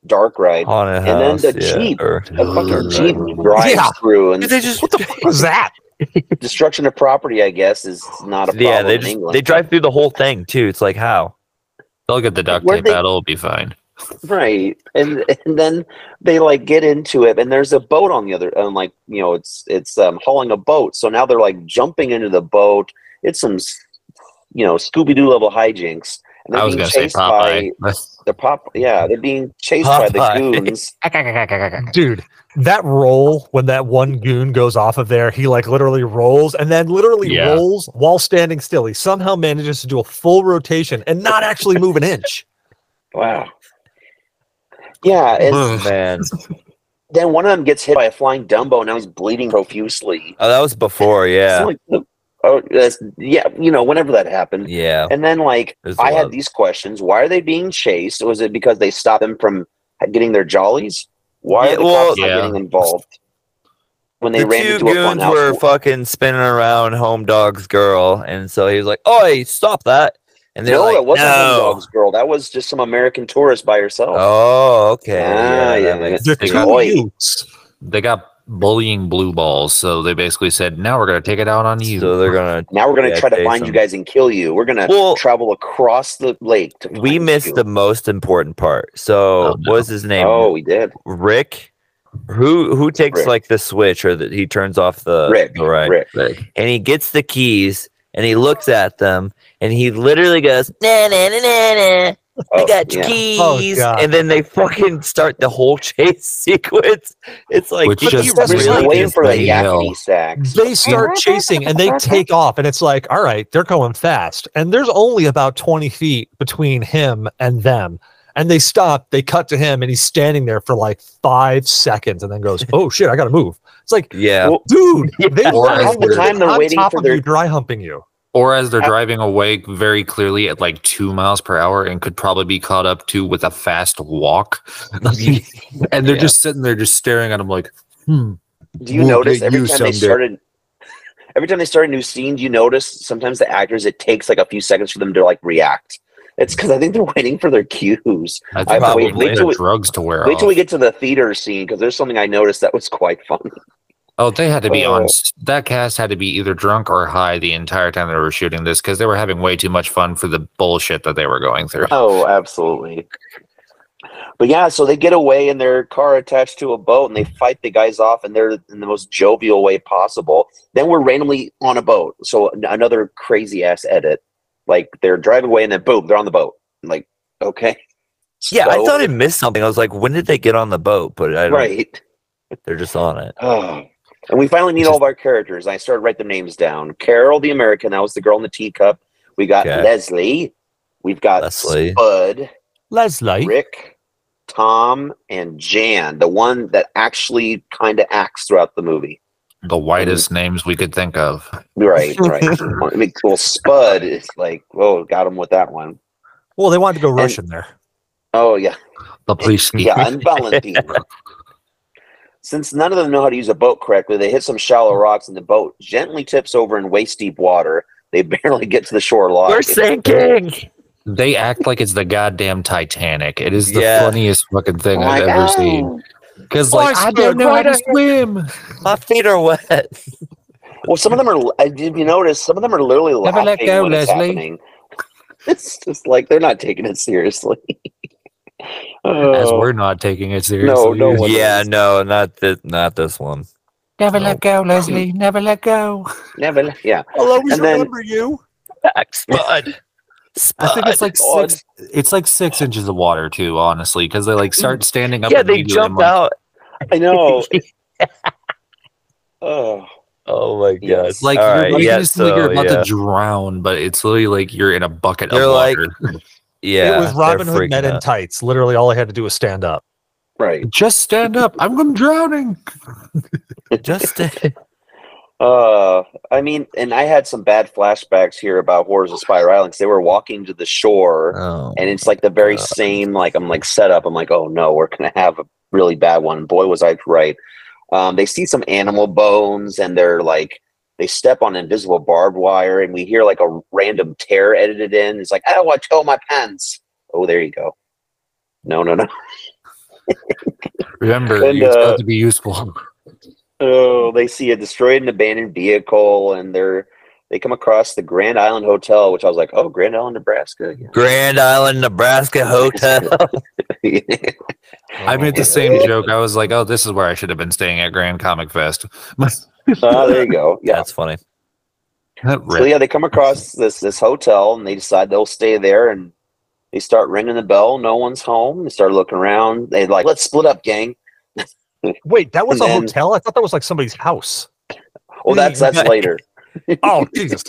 dark ride. haunted And then the yeah, Jeep. or- A fucking jeep drives Yeah. through, and They just What the fuck was that? destruction of property. I guess is not a problem. yeah, they in just England. they drive through the whole thing too. It's like how they'll get the duct Where'd tape they- out. It'll be fine. right, and and then they like get into it, and there's a boat on the other, and like you know, it's it's um, hauling a boat. So now they're like jumping into the boat. It's some, you know, Scooby Doo level hijinks, And they're I was being gonna say chased by Popeye. the pop. Yeah, they're being chased by the goons. Dude, that roll when that one goon goes off of there, he like literally rolls and then literally Yeah. rolls while standing still. He somehow manages to do a full rotation and not actually move an inch. Wow. Yeah, and Man, then one of them gets hit by a flying Dumbo, and now he's bleeding profusely. oh, that was before. Yeah, like, oh, that's, yeah, you know, whenever that happened. yeah. And then, like, There's a I had these questions: Why are they being chased? Was it because they stopped them from getting their jollies? Why Yeah, are the well- cops not getting involved when they the ran two into a goons funhouse? were fucking spinning around Home Dog's girl, and so he was like, "Oi, stop that!" And they're no, like, that wasn't "No." Home Dog's girl. That was just some American tourist by herself. Oh, okay. Ah, yeah, that makes The They got- Boy. They got bullying blue balls, so they basically said, "Now we're gonna take it out on you." So they're gonna. now we're gonna Yeah, try to chase find you guys and kill you. We're gonna Well- travel across the lake to. We missed you. the most important part. So Oh, no. what was his name? Oh, we did. Rick. Who who takes Rick. like the switch or that he turns off the Rick. the right Rick. and he gets the keys and he looks at them and he literally goes na na na na na. I Oh, got yeah. Oh, keys, God. and then they fucking start the whole chase sequence. It's like, Which just you We're really waiting for the the yakety sax. Mm-hmm. They start chasing and they take off, and it's like, all right, they're going fast. And there's only about 20 feet between him and them. And they stop, they cut to him, and he's standing there for like five seconds and then goes, Oh shit, I gotta move. It's like, yeah, Well, dude, they Or are half the time they're waiting top for of their- you, dry humping you. Or as they're driving away very clearly at like two miles per hour and could probably be caught up to with a fast walk. and they're Yeah. just sitting there just staring at him like, hmm. Do you We'll notice every you time they started? Every time they start a new scene, do you notice sometimes the actors it takes like a few seconds for them to like react. It's because I think they're waiting for their cues. I I- think wait- probably wait till we- drugs to wear Wait till we get to the theater scene because there's something I noticed that was quite funny. Oh, they had to be on. Oh. That cast had to be either drunk or high the entire time they were shooting this because they were having way too much fun for the bullshit that they were going through. Oh, absolutely. But yeah, so they get away in their car attached to a boat and they fight the guys off and they're in the most jovial way possible. Then we're randomly on a boat. So another crazy ass edit. Like they're driving away and then boom, they're on the boat. Like, okay. yeah. I thought I missed something. I was like, when did they get on the boat? But I don't, right. they're just on it. Oh. And we finally meet all of our characters. I started to write their names down. Carol, the American, that was the girl in the teacup. We got Okay. Leslie. We've got Leslie. Spud, Leslie. Rick, Tom, and Jan, the one that actually kind of acts throughout the movie. The whitest names we could think of. Right, right. I mean, well, Spud is like, oh, got him with that one. Well, they wanted to go Russian there. Oh, yeah. The police. Yeah, and Valentine. Since none of them know how to use a boat correctly, they hit some shallow rocks and the boat gently tips over in waist deep water. They barely get to the shore line. We're sinking. They act like it's the goddamn Titanic. It is the Yeah. funniest fucking thing Oh I've my ever God. seen. Because Oh, like I I don't know how to swim. My feet are wet. Well, some of them are. I Did you notice? Some of them are literally Never laughing let go, when it's Leslie. happening. It's just like they're not taking it seriously. As Oh, we're not taking it seriously. no one- yeah, no, not this, not this one. Never No. let go, Leslie. Never let go. never. Yeah, I'll always And then- remember you. Back, Spud. I think it's like God. six. It's like six inches of water too, honestly, because they like start standing up. yeah, they immediately. jump like, out. I know. oh, Oh my god! Yes. Like All you're right, yeah, it seem like you're about yeah. to drown, but it's literally like you're in a bucket They're of like- water. yeah, it was Robin Hood freaking men in tights. Literally, all I had to do was stand up. right. Just stand up. I'm going drowning. Just Uh, I mean, and I had some bad flashbacks here about Horrors of Spider Island. 'cause They were walking to the shore, oh, and it's like the very God. same. Like I'm like set up. I'm like, oh no, we're gonna have a really bad one. Boy, was I right. Um, they see some animal bones, and they're like, they step on invisible barbed wire, and we hear like a random tear edited in. It's like, oh, I tore my pants. Oh, there you go. No, no, no. Remember, And, you're uh, supposed to be useful. Oh, they see a destroyed and abandoned vehicle, and they're they come across the Grand Island Hotel, which I was like, oh, Grand Island, Nebraska. Grand Island, Nebraska hotel. Yeah. I made the same joke. I was like, "Oh, this is where I should have been staying at Grand Comic Fest." Oh, there you go. Yeah. That's funny. So yeah, they come across this this hotel and they decide they'll stay there and They start ringing the bell. No one's home. They start looking around. They like, let's split up, gang. Wait, that was And a then- hotel? I thought that was like somebody's house. Well, that's that's later. Oh, Jesus.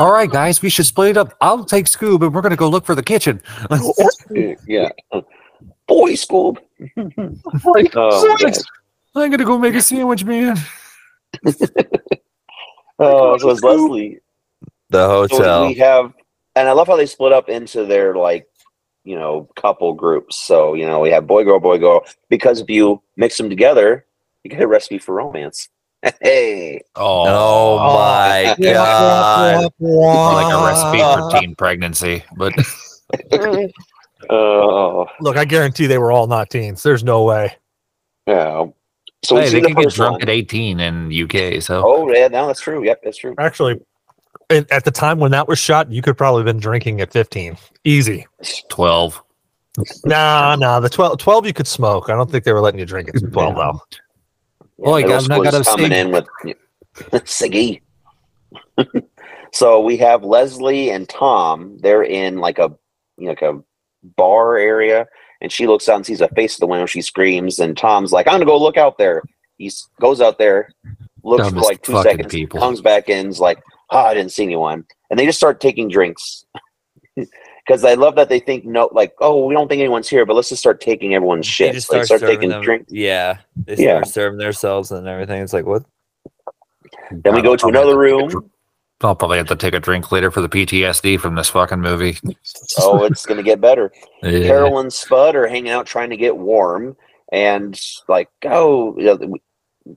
All right, guys, we should split it up. I'll take Scoob, and we're gonna go look for the kitchen. yeah. Boy, Scoob. Oh. I'm gonna go make a sandwich, man. Oh, so it's Leslie. The So hotel. we have, and I love how they split up into their like, you know, couple groups. So you know, we have boy, girl, boy, girl. Because if you mix them together, you get a recipe for romance. Hey, Oh, oh. my yeah. god. Like a recipe for teen pregnancy, but oh Look, I guarantee they were all not teens. There's no way. yeah. So we hey, see they the can get drunk one. at 18 in UK. So Oh yeah, no, that's true. Yep, that's true. Actually, at the time when that was shot, you could probably have been drinking at 15. Easy. 12. Nah, nah. The 12, 12 you could smoke. I don't think they were letting you drink at 12, though. Oh, I middle got- I school got is a coming cig. in with Siggy. so we have Leslie and Tom. They're in like a you know, like a bar area, and she looks out and sees a face at the window. She screams, and Tom's like, "I'm gonna go look out there." He goes out there, looks for like two seconds, people. comes back in, is like, "Ah, I didn't see anyone," and they just start taking drinks. Because I love that they think no, like, oh, we don't think anyone's here, but let's just start taking everyone's They shit. just So they start, start taking them. drinks. Yeah. They start Yeah. serving themselves and everything. It's like, what? Then we go to another room. I'll probably have to take a drink later for the PTSD from this fucking movie. Oh, it's gonna get better. Yeah. Carol and Spud are hanging out trying to get warm, and like, oh, you know,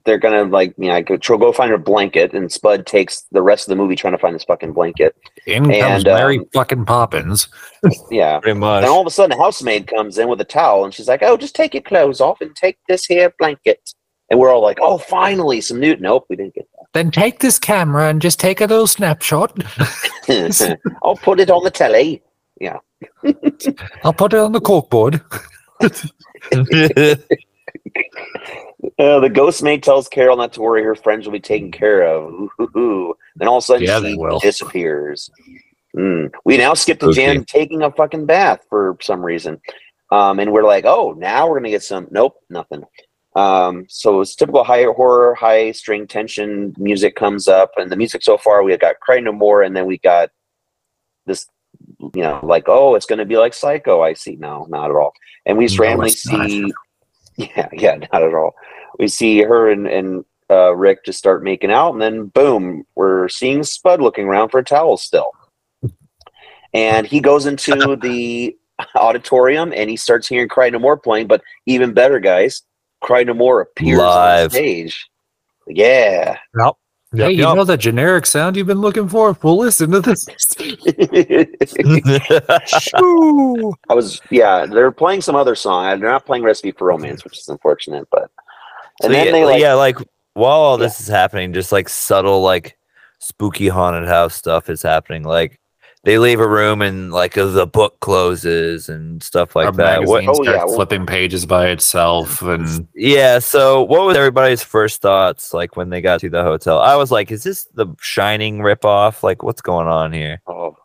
they're gonna like, you know, go, go find a blanket, and Spud takes the rest of the movie trying to find this fucking blanket. In comes Mary um, fucking Poppins. Yeah. Pretty much. And all of a sudden, the housemaid comes in with a towel, and she's like, "Oh, just take your clothes off and take this here blanket." And we're all like, "Oh, finally, some new." Nope, we didn't get that. Then take this camera and just take a little snapshot. I'll put it on the telly. Yeah. I'll put it on the corkboard. Uh, the ghost maid tells Carol not to worry; her friends will be taken care of. Ooh. Then all of a sudden, Yeah, she disappears. Mm. We now skip to Okay. Jan taking a fucking bath for some reason, um, and we're like, "Oh, now we're gonna get some." Nope, nothing. Um, so it's typical high horror, high string tension music comes up, and the music so far we got "Cry No More," and then we got this, you know, like, "Oh, it's gonna be like Psycho." I see. No, not at all. And we just No, randomly not. see, yeah, yeah, not at all we see her and, and uh, Rick just start making out, and then boom, we're seeing Spud looking around for a towel still. And he goes into the auditorium and he starts hearing Cry No More playing, but even better, guys, Cry No More appears on stage. Yeah. Yep, hey, you yep. know that generic sound you've been looking for? Well, listen to this. I was, yeah, they're playing some other song. They're not playing Recipe for Romance, which is unfortunate, but. So then yeah, they like, yeah, like while all this is happening, just like subtle, like spooky haunted house stuff is happening. Like they leave a room and like uh, the book closes and stuff like Our that. What, Oh, yeah, flipping pages by itself, and yeah. So what was everybody's first thoughts like when they got to the hotel? I was like, is this the Shining ripoff? Like, what's going on here? oh,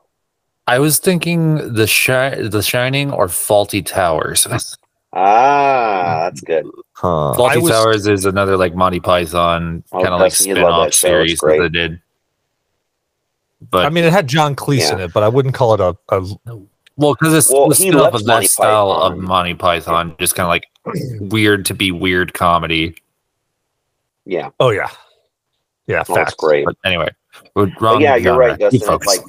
I was thinking the shi- the Shining or Fawlty Towers. ah, that's good. Huh. Fawlty was- Towers is another like Monty Python kind of like Dustin, spin-off that show. It's series that great. they did. But I mean, it had John Cleese in it, but I wouldn't call it a. a well, because it's Well, the he spin-off of that Monty style of Python. Monty Python, just kind of like weird to be weird comedy. Yeah, oh, yeah. Yeah, oh, that's great. But anyway, we're But yeah, you're genre. right, Dustin. Like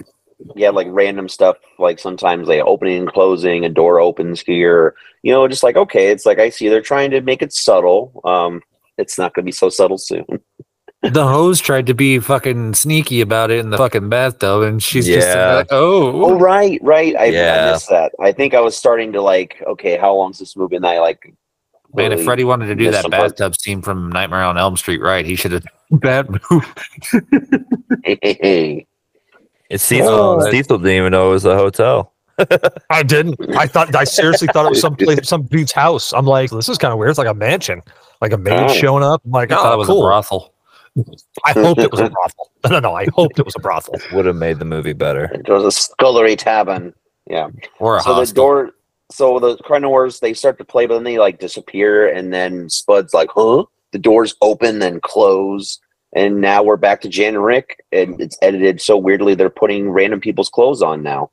yeah, like random stuff. Like sometimes like opening and closing, a door opens here. You know, just like okay, it's like I see they're trying to make it subtle. Um, it's not going to be so subtle soon. the hose tried to be fucking sneaky about it in the fucking bathtub, and she's just like, "Oh, Oh right, right. I, I missed that. I think I was starting to like. Okay, how long's this movie? And I like. man!" If really Freddie wanted to do that some parts. bathtub scene from Nightmare on Elm Street, right? He should have bad move. Hey, hey, hey. It's Cecil. Oh. Cecil didn't even know it was a hotel. I didn't. I thought. I seriously thought it was some place, some dude's house. I'm like, this is kind of weird. It's like a mansion, like a maid Oh. showing up. I'm like, I thought it oh, was a cool. brothel. I hoped it was a brothel. No, no, no. I hoped it was a brothel. Would have made the movie better. It was a scullery tavern. Yeah. or a so the door so the Cronors they start to play but then they like disappear and then spud's like huh the doors open then close and now we're back to jan and rick and it's edited so weirdly they're putting random people's clothes on now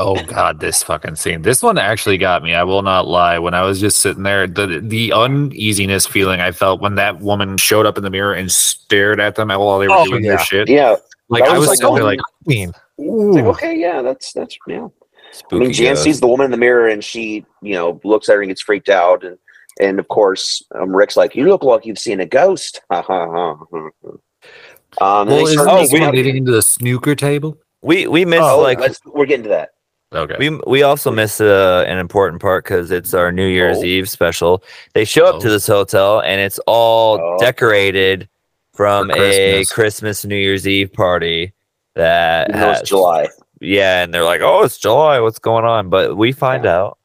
Oh god, this fucking scene. This one actually got me. I will not lie. When I was just sitting there, the the uneasiness feeling I felt when that woman showed up in the mirror and stared at them while they were Oh, doing yeah. their shit. yeah Like That I was was like, sitting oh, like, Queen. it's like okay yeah that's that's yeah Spooky I mean, Jan ghost. sees the woman in the mirror and she, you know, looks at her and gets freaked out. And, and of course, um, Rick's like, You look like you've seen a ghost. Ha ha ha. ha, ha. Um, well, they start oh, this making one out- leading into the snooker table? we we missed Oh, like we're getting to that. Okay. we we also miss uh, an important part because it's our New Year's Oh. Eve special. They show up to Oh. this hotel and it's all Oh. decorated from For a Christmas. Christmas New Year's Eve party that Even has- July. Yeah, and they're like, "Oh, it's July. What's going on?" But we find out.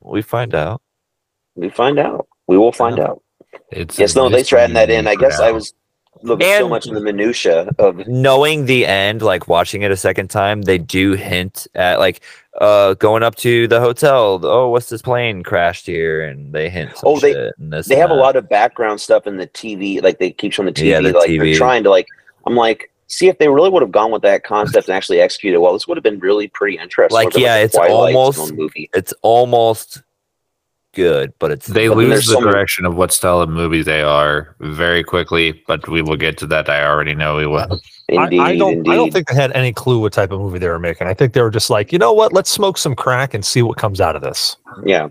We find out. We find out. We will find out. It's Yes, no, for adding that in. I guess I now. Looking so much in the minutia of knowing the end, like watching it a second time, they do hint at like uh going up to the hotel. Oh, what's this plane crashed here? And they hint. Oh, they- shit and this they have a lot of background stuff in the TV. Like they keep showing the TV. Yeah, the like TV. they're trying to like. I'm like, see if they really would have gone with that concept and actually executed well. This would have been really pretty interesting. Like, yeah, a it's almost- movie. It's almost good, but it's They But lose the so many- direction of what style of movie they are very quickly, but we will get to that. I already know we will. Indeed, I, I don't. indeed. I don't think they had any clue what type of movie they were making. I think they were just like, you know what? Let's smoke some crack and see what comes out of this. Yeah,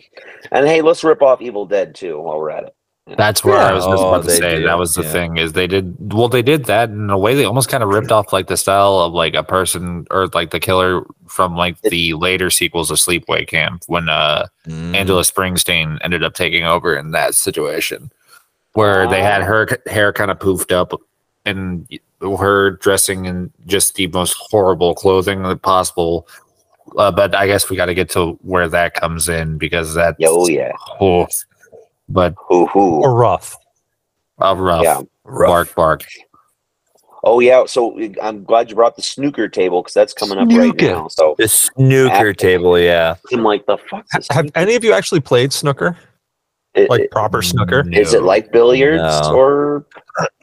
and hey, let's rip off Evil Dead too while we're at it. That's where I was just Oh, about to say. That was the yeah. thing is they did well. They did that in a way. They almost kind of ripped off like the style of like a person or like the killer from like the later sequels of Sleepaway Camp when uh Mm. Angela Springsteen ended up taking over in that situation, where they had Ah. her hair kind of poofed up and her dressing in just the most horrible clothing possible. Uh, but I guess we got to get to where that comes in because that's Yeah, oh yeah, oh, but hoo hoo. Or rough. uh, rough, Yeah. bark, bark. Oh yeah. So I'm glad you brought the snooker table because that's coming up right Snooker. now. So the snooker Apple. table. Yeah, I'm like, the fuck. Have any of you actually played snooker? Like proper snooker? is it like billiards No. or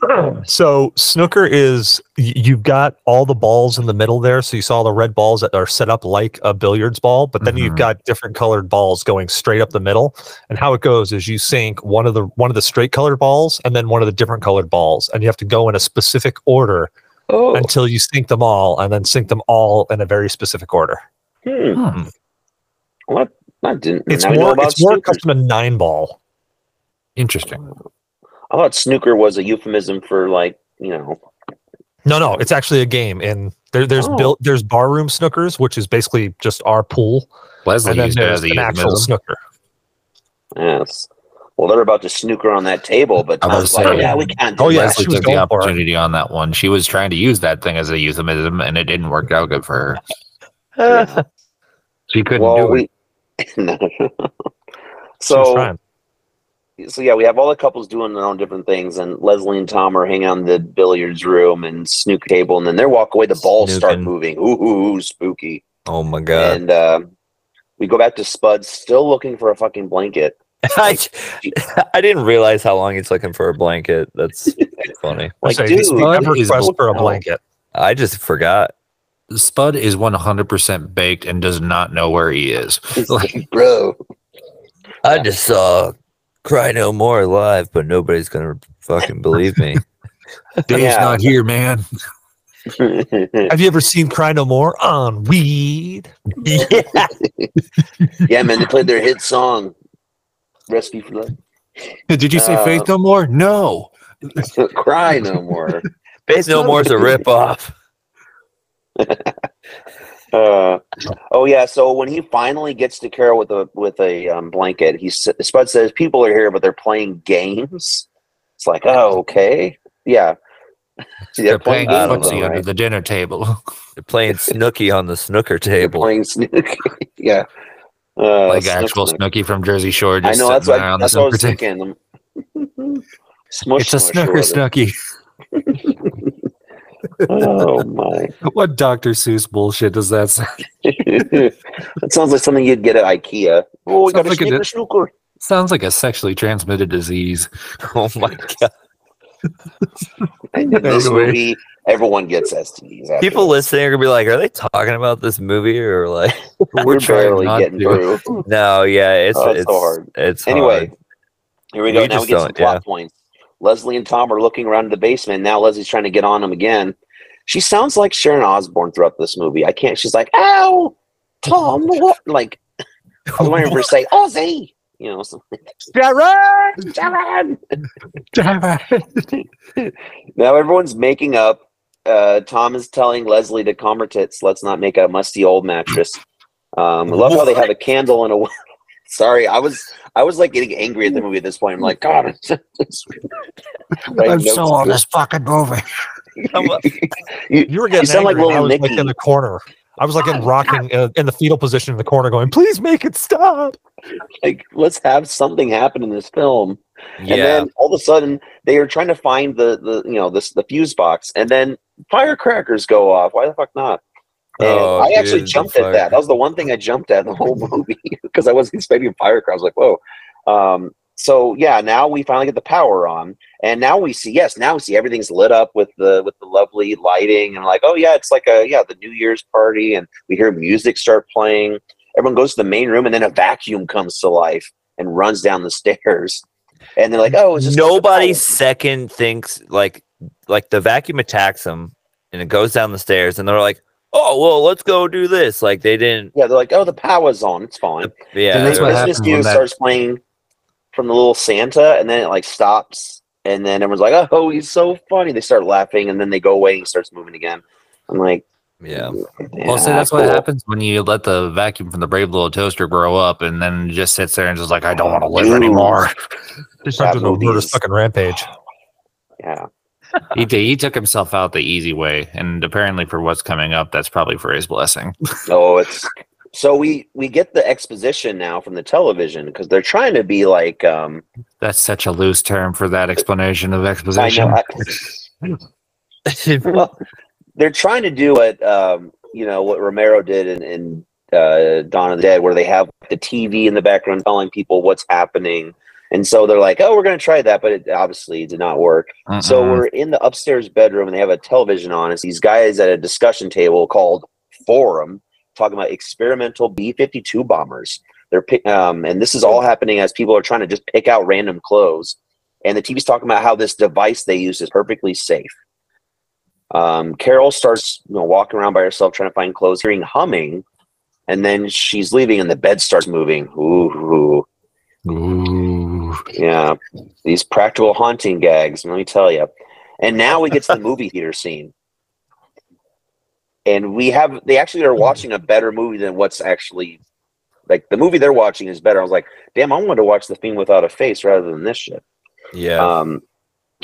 So snooker is you've got all the balls in the middle there. So you saw the red balls that are set up like a billiards ball, but then you've Mhm. got different colored balls going straight up the middle. And how it goes is you sink one of the one of the straight colored balls and then one of the different colored balls, and you have to go in a specific order oh until you sink them all, and then sink them all in a very specific order. hmm. Hmm. what I didn't. It's now we know more about it's more snooker. custom to nine ball. Interesting. I thought snooker was a euphemism for like you know. No, no, it's actually a game. And there, there's Oh. built there's barroom snookers, which is basically just our pool, Leslie and then used it there's as an actual euphemism. snooker. Yes. Well, they're about to snooker on that table, but I was Tom's like, saying- yeah, we can't. Do Oh, yeah. Leslie she took the going for it. opportunity on that one. She was trying to use that thing as a euphemism, and it didn't work out good for her. Yeah. She couldn't well, do it. We. No. So so yeah, we have all the couples doing their own different things, and Leslie and Tom are hanging out in the billiards room and snook table, and then they walk away. The balls start moving. Ooh, ooh, ooh, spooky. Oh my god! And uh, we go back to Spud, still looking for a fucking blanket. I, I didn't realize how long he's looking for a blanket. That's funny. Like, Say, dude, this Spud never for a blanket. I just forgot. Spud is 100% baked and does not know where he is. Like, bro. I just saw Cry No More live, but nobody's gonna fucking believe me. Dave's Yeah. not here, man. Have you ever seen Cry No More on weed? yeah. yeah, man, they played their hit song, Rescue for Love." Did you say Uh, Faith No More? No. Cry no more. Faith No More's a ripoff. Uh, oh yeah. So when he finally gets to Carol with a with a um, blanket, he s- Spud says people are here, but they're playing games. It's like, oh, okay, yeah. They're playing games, footsie though, under right? the dinner table. They're playing Snooky on the snooker They're table. playing Snooki. yeah. Uh, like Snook actual Snook. Snooki from Jersey Shore. I know that's sitting what there that's the what I was snooker table. thinking. Smush, It's a smush snooker whatever. snooky. Oh my! What Dr. Seuss bullshit does that sound? that sounds like something you'd get at IKEA. Oh, we got Sounds a like sneaker a- snooker. Sounds like a sexually transmitted disease. Oh my god! In this Anyway. movie, everyone gets STDs. after People this. listening are gonna be like, "Are they talking about this movie or like?" We're trying barely getting to. through. No, yeah, it's Oh, it's it's so hard. It's Anyway, hard. here we go. We now we get some don't- plot yeah. points. Leslie and Tom are looking around the basement. Now Leslie's trying to get on him again. She sounds like Sharon Osbourne throughout this movie. I can't. She's like, "Ow, Tom!" What? Like, I was wondering for her to say, "Ozzy," you know, something. Jared! Sharon. Now everyone's making up. Uh, Tom is telling Leslie to calm her tits. Let's not make a musty old mattress. Um, I love how they have a candle and a. Sorry, I was I was like getting angry at the movie at this point. I'm like, God, it's, it's, I'm so on this fucking movie. you, You were getting sound like angry, and I little was like in the corner. I was like in rocking uh, in the fetal position in the corner, going, "Please make it stop." like, let's have something happen in this film. Yeah. And then all of a sudden, they are trying to find the the you know this the fuse box, and then firecrackers go off. Why the fuck not? And Oh, I actually dude, jumped at fire- that. That was the one thing I jumped at in the whole movie because I wasn't expecting firecrackers. I was like, whoa. Um, so yeah, now we finally get the power on, and now we see yes, now we see everything's lit up with the with the lovely lighting, and like, oh yeah, it's like a yeah the New Year's party, and we hear music start playing. Everyone goes to the main room, and then a vacuum comes to life and runs down the stairs, and they're like, oh, it's just nobody second thinks like like the vacuum attacks them and it goes down the stairs and they're like, "Oh well, let's go do this." Like they didn't. Yeah, they're like, oh, the power's on, it's fine. Yeah, and that's what they're- Christmas music that- starts playing from the little Santa, and then it like stops, and then everyone's like, "Oh, he's so funny." They start laughing, and then they go away, and he starts moving again. I'm like, yeah. Well, see, "Yeah, that's what happens when you let the vacuum from the Brave Little Toaster grow up and then just sits there and just like, I don't want to live Dude. anymore. Just went That to the movie murder's is- fucking rampage. Yeah, he, he took himself out the easy way. And apparently, for what's coming up, that's probably for his blessing. no, it's so we we get the exposition now from the television because they're trying to be like, um, That's such a loose term for that explanation of I exposition. know. I, well, they're trying to do what um, you know what Romero did in, in uh, Dawn of the Dead, where they have the TV in the background telling people what's happening, and so they're like, "Oh, we're going to try that," but it obviously did not work. So Mm-mm. we're in the upstairs bedroom, and they have a television on. It's these guys at a discussion table called Forum, talking about experimental B fifty two bombers. They're um, and this is all happening as people are trying to just pick out random clothes. And the TV's talking about how this device they use is perfectly safe. Um, Carol starts you know, walking around by herself trying to find clothes, hearing humming, and then she's leaving, and the bed starts moving. Ooh, Ooh. Yeah, these practical haunting gags. Let me tell you. And now we get to the movie theater scene, and we have they actually are watching a better movie than what's actually like the movie they're watching is better. I was like, damn, I wanted to watch the Fiend Without a Face rather than this shit. Yeah. Um,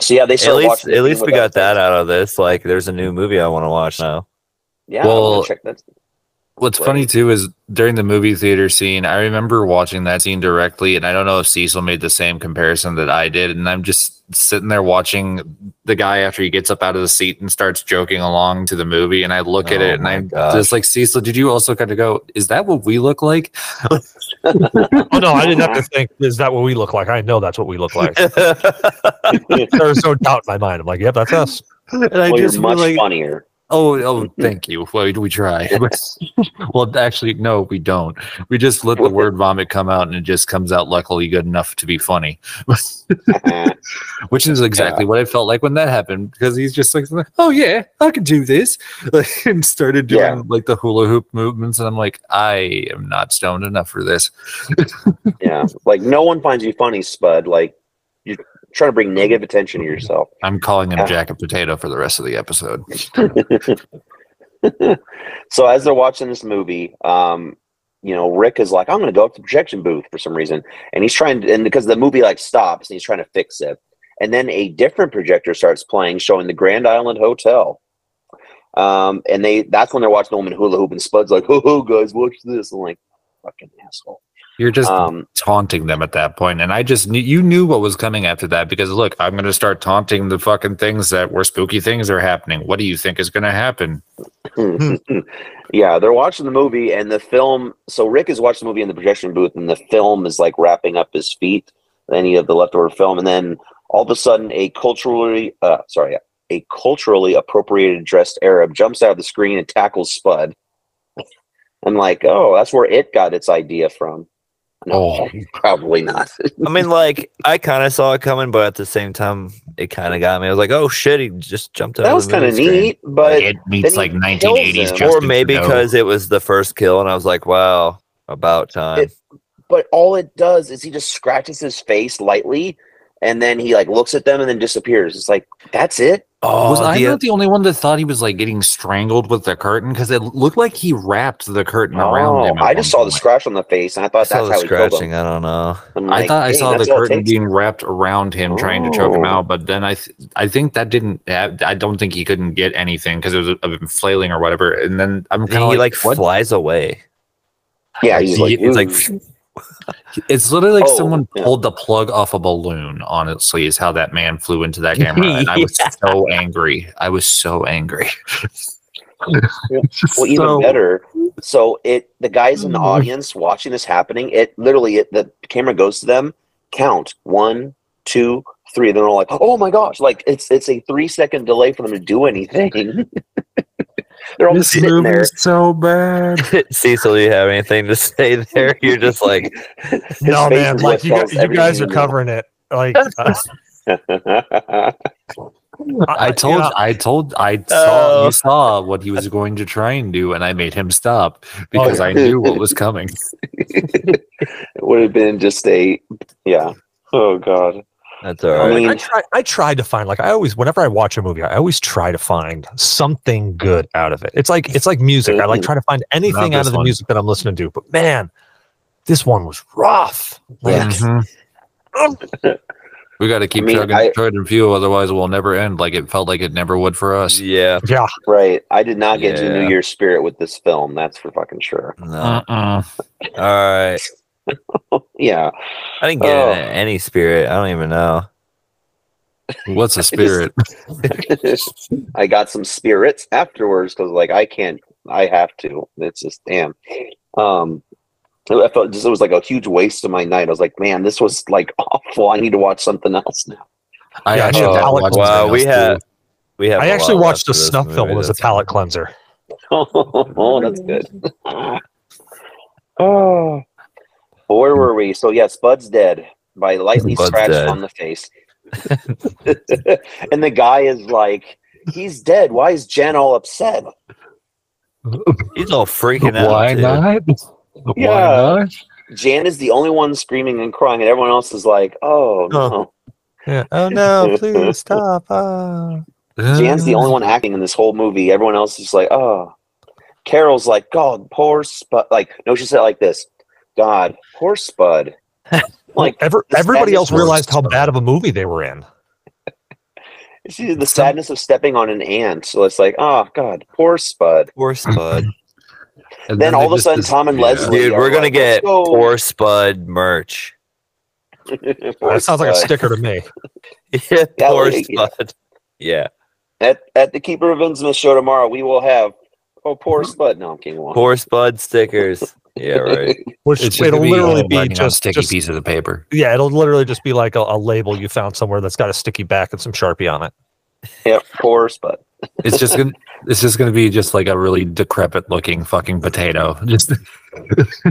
so yeah, they at least. The at least we got that Face. out of this. Like, there's a new movie I want to watch now. Yeah, well, Well, check that. What's Right. funny too is during the movie theater scene, I remember watching that scene directly, and I don't know if Cecil made the same comparison that I did. And I'm just sitting there watching the guy after he gets up out of the seat and starts joking along to the movie, and I look at Oh it and I'm gosh. just like, Cecil, did you also kind of go, "Is that what we look like?" Oh no, I didn't have to think. Is that what we look like? I know that's what we look like. There's no doubt in my mind. I'm like, yep, that's us. and I Well, you're just much feel like, funnier. Oh, oh, mm-hmm. thank you. Well, we try. well, actually, no, we don't. We just let the word vomit come out, and it just comes out luckily good enough to be funny, which is exactly what I felt like when that happened. Because he's just like, "Oh yeah, I can do this," like, and started doing Yeah. like the hula hoop movements, and I'm like, I am not stoned enough for this. yeah, like no one finds you funny, Spud. Like trying to bring negative attention to yourself. I'm calling him Yeah. Jack and Potato for the rest of the episode. so as they're watching this movie, um, you know, Rick is like, I'm going to go up to the projection booth for some reason, and he's trying to, and because the movie like stops, and he's trying to fix it, and then a different projector starts playing, showing the Grand Island Hotel. Um, and they that's when they're watching the woman hula hoop, and Spud's like, "Oh, guys, watch this!" I'm like, "Fucking asshole." You're just Um, taunting them at that point, and I just knew you knew what was coming after that because look, I'm going to start taunting the fucking things that were spooky things are happening. What do you think is going to happen? yeah, they're watching the movie and the film. So Rick is watching the movie in the projection booth, and the film is like wrapping up his feet. Any of the leftover film, and then all of a sudden, a culturally, uh, sorry, a culturally appropriated dressed Arab jumps out of the screen and tackles Spud. I'm like, oh, that's where it got its idea from. No, Oh. probably not. I mean, like I kind of saw it coming, but at the same time, it kind of got me. I was like, "Oh shit!" He just jumped out. that of was kind of neat, but it then meets like kills 1980s, or maybe because it was the first kill, and I was like, "Wow, about time." It- but all it does is he just scratches his face lightly and then he like looks at them and then disappears it's like that's it oh, was I the- not the only one that thought he was like getting strangled with the curtain? Because it looked like he wrapped the curtain around Oh, him. at i just saw the scratch on the face and i I thought saw that's the how he killed scratching. him I don't know. I'm I thought I saw the that's all it curtain being wrapped around him, trying to choke him Oh. out. But then I, th- I think that didn't. Have, I don't think he couldn't get anything because it was a, a flailing or whatever. And then I'm kind of he like, like what? flies away. yeah he's like, it's like "Ooh." It's literally like Oh, someone yeah. pulled the plug off a balloon. Honestly, is how that man flew into that camera, and I was so angry. I was so angry. well even So- better so it the guys in the Mm. audience watching this happening it literally it, the camera goes to them count one two three and they're all like oh my gosh like it's it's a three second delay for them to do anything they're all just sitting there so bad. Cecil, do you have anything to say there? You're just like, no, man. Like you, guys, you guys are everything you know. covering it. Like uh, I told, you know, I told, I saw, Oh. you saw what he was going to try and do, and I made him stop because yeah. I knew what was coming. it would have been just a yeah oh god that's all I right. mean- I try. I try to find like I always. Whenever I watch a movie, I always try to find something good out of it. It's like it's like music. I like trying to find anything out of the one. music that I'm listening to. But man, this one was rough. Like, Mhm. we got to keep I mean, chugging, I- chugging fuel, otherwise it will never end. Like it felt like it never would for us. yeah, yeah, right i did not get to the new year's spirit with this film that's for fucking sure no. Uh-uh. All right. yeah I didn't get in any spirit. I don't even know. What's a spirit? i got some spirits afterwards because like i can't i have to it's just damn um I felt just it was like a huge waste of my night. I was like, man, this was like awful. I need to watch something else now. I Yeah, actually should had to palate watch Wow, we else, had- We have. I a actually watched a snuff film as a that's- palate cleanser. oh, that's good. oh, But where were we? So yes, Bud's dead by lightly Bud's scratched dead. on the face, and the guy is like, "He's dead. Why is Jen all upset?" He's all freaking out. Why too. not? Why Yeah. not? Jan is the only one screaming and crying, and everyone else is like, "Oh no." Yeah. Oh no! Please stop! Ah. Jan's the only one acting in this whole movie. Everyone else is like, "Oh." Carol's like, "God, poor Spud." Like, no, she said it like this, "God, poor Spud." Like, Ever, everybody else realized how bad of a movie they were in. See the sadness of stepping on an ant. So it's like, oh God, poor Spud. Poor Spud. And Then all of a sudden, just- Tom and yeah. Leslie- Dude, we're gonna like, get go. poor Spud merch. Poor That sounds like a sticker to me. Yeah, Yeah, poor like, yeah. Spud. Yeah, At at the Keeper of Innsmouth show tomorrow, we will have oh poor Spud. No, I'm kidding. One. poor Spud stickers. Yeah, right. Which It's it'll be literally be writing on just, sticky just piece of the paper. yeah, it'll literally just be like a, a label you found somewhere that's got a sticky back and some sharpie on it. Yep, poor Spud. It's just gonna. It's just gonna be just like a really decrepit looking fucking potato. Just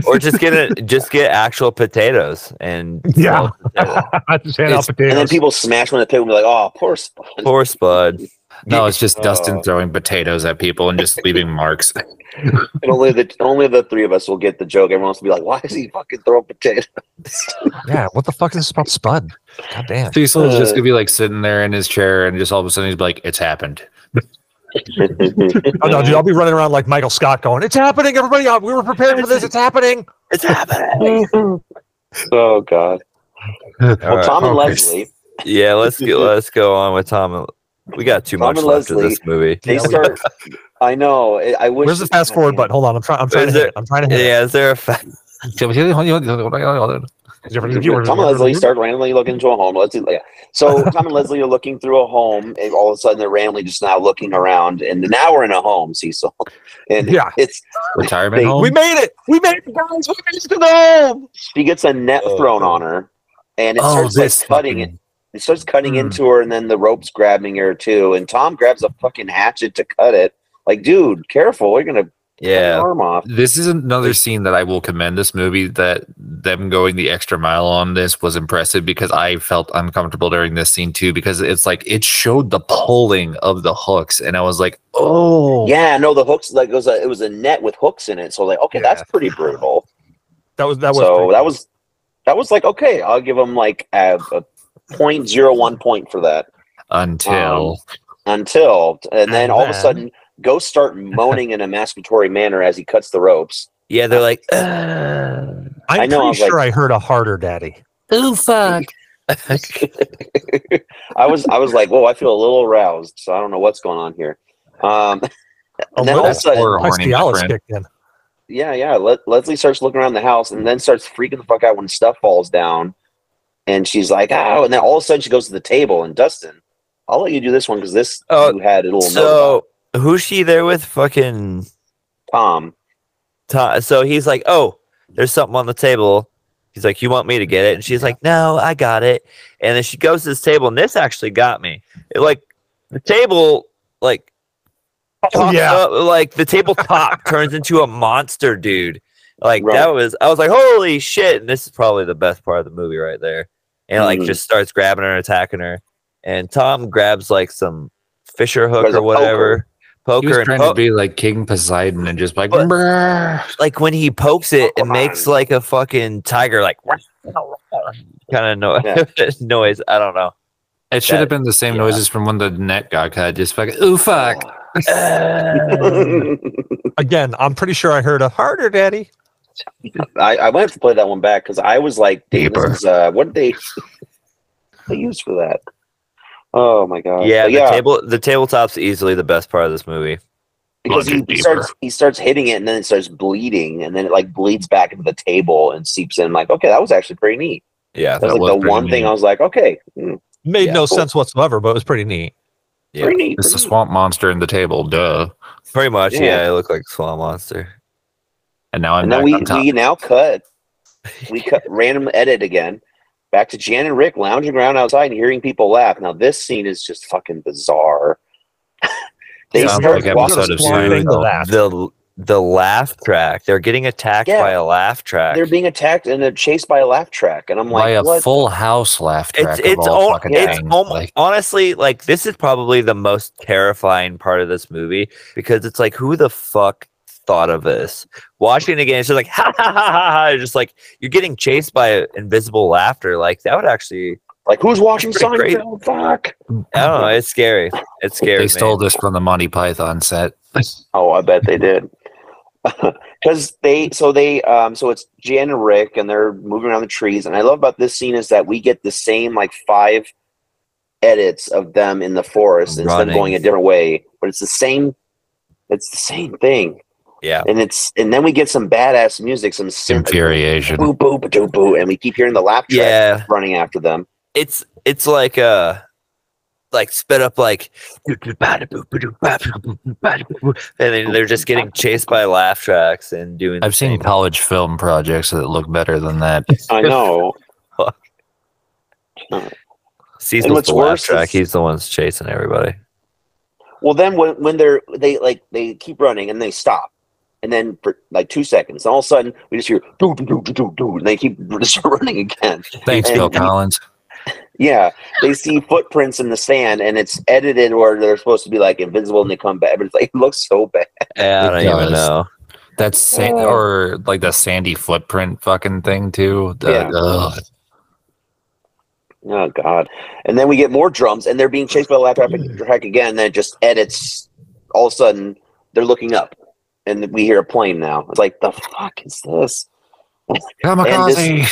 Or just get it. Just get actual potatoes and Yeah. sell potato. just hand out It's- and then people smash one in the pit and be like, oh, poor Spud. poor Spud. no, it's just Dustin Oh. throwing potatoes at people and just leaving marks. And only the only the three of us will get the joke. Everyone else will be like, why is he fucking throwing potatoes? yeah, what the fuck is this about Spud? God damn. Cecil is just Uh, gonna be like sitting there in his chair and just all of a sudden he's like, "It's happened." Oh no, dude, I'll be running around like Michael Scott going, It's happening, everybody. uh, We were prepared for this, it's happening. It's happening. oh God. All Well, right. Tom and okay. Leslie, Yeah, let's get let's go on with Tom. and- We got too Tom much and left of this movie. they start. I know. I- I wish. Where's the fast forward button? Hold on, I'm trying I'm trying Is to hit there- it. I'm trying to hit it. Yeah, is there a fa- Tom and Leslie start randomly looking into a home. Let's yeah. So Tom and Leslie are looking through a home, and all of a sudden they're randomly just now looking around, and now we're in a home, Cecil, and Yeah. it's Retirement They- home. We made it. We made it, guys. We made it to the home. she gets a net Oh. thrown on her, and it oh, starts this like cutting it. It starts cutting Hmm. into her, and then the rope's grabbing her too. And Tom grabs a fucking hatchet to cut it. Like, dude, careful! You're gonna Yeah. arm off. This is another scene that I will commend this movie that them going the extra mile on this was impressive because I felt uncomfortable during this scene too because it's like it showed the pulling of the hooks and I was like, oh Yeah, no, the hooks like it was a it was a net with hooks in it. So like, okay, that's pretty brutal. That was that was. so that was that was like okay. I'll give them like a, a point zero one point for that. until um, Until and then And all of a sudden, ghosts start moaning in a masturbatory manner as he cuts the ropes. Yeah, they're like, "Ugh." I'm I know, I pretty was like- sure I heard a harder daddy. oh fuck I was I was like, whoa, I feel a little aroused. So I don't know what's going on here. Um, and then all of a That's sudden, horny, friend. kicked in. yeah, yeah. Le- Leslie starts looking around the house and then starts freaking the fuck out when stuff falls down. And she's like, oh, and then all of a sudden she goes to the table. And Dustin, I'll let you do this one because this Oh, you had a little note so who's she there with? Fucking. Tom. Tom. So he's like, oh, there's something on the table. He's like, you want me to get it? And she's like, no, I got it. And then she goes to this table, and this actually got me. It, like the table, like, Oh, yeah. up- like the table top turns into a monster, dude. Like Right. that was, I was like, holy shit! And this is probably the best part of the movie right there. And like Mhm. just starts grabbing her and attacking her. And Tom grabs like some fisher hook or whatever. or whatever, he was poker, and trying po- to be like King Poseidon and just like But- like when he pokes it, it makes like a fucking tiger like kind of no- Yeah. noise. I don't know. it should have been the same yeah. noises from when the net got cut just fucking oh fuck Again, I'm pretty sure I heard a harder daddy. I, I might have to play that one back because I was like, damn, Deeper. this is, uh, what did they they use for that? Oh my god! yeah, But the yeah, table the tabletop's easily the best part of this movie. because Plunge he starts he starts hitting it and then it starts bleeding and then it like bleeds back into the table and seeps in. like, okay, that was actually pretty neat. Yeah, That was That like was the pretty one thing. I was like, okay, mm, Made Yeah, no cool. sense whatsoever, but it was pretty neat. yeah, pretty neat. it's the pretty neat. swamp monster in the table duh pretty much. Yeah. Yeah, it looked like a swamp monster. and now I'm And then back we on top we now cut we cut random edit again back to Jan and Rick lounging around outside and hearing people laugh. Now this scene is just fucking bizarre. they Sounds start like episode of the, laugh. the the laugh track. They're getting attacked Yeah. by a laugh track. They're being attacked and they're chased by a laugh track, and I'm like by like, a what? full house laugh track it's it's of all fucking it's things. almo- like honestly like this is probably the most terrifying part of this movie because it's like who the fuck thought of this watching it again it's just like ha ha ha ha ha just like you're getting chased by invisible laughter like that would actually like who's watching pretty great. Seinfeld? Fuck. i don't know it's scary it's scary they stole this from the Monty Python set. Oh, I bet they did. Because they, so they, um, so it's Jan and Rick, and they're moving around the trees. And I love about this scene is that we get the same like five edits of them in the forest instead of going a different way, but it's the same. It's the same thing, yeah and it's and then we get some badass music, some synth, Infuriation. boo boo ba doo boo, and we keep hearing the laugh track yeah running after them. it's it's like uh like sped up like and then they're just getting chased by laugh tracks and doing I've seen same- college film projects that look better than that. I know. Cecil's And what's the worse track is- he's the one's chasing everybody Well, then when when they're they like they keep running and they stop, and then for like two seconds, all of a sudden we just hear do do do do do do, and they keep just running again. Thanks, And- Phil Collins. Yeah, they see footprints in the sand, and it's edited where they're supposed to be like invisible, and they come back. But it's like it looks so bad. Yeah, I don't even know. That's sa- or like the sandy footprint fucking thing too. The- Yeah. ugh. Oh god! And then we get more drums, and they're being chased by the laugh track again. And then it just edits. All of a sudden, they're looking up, and we hear a plane now. It's like the fuck is this? Kamikaze.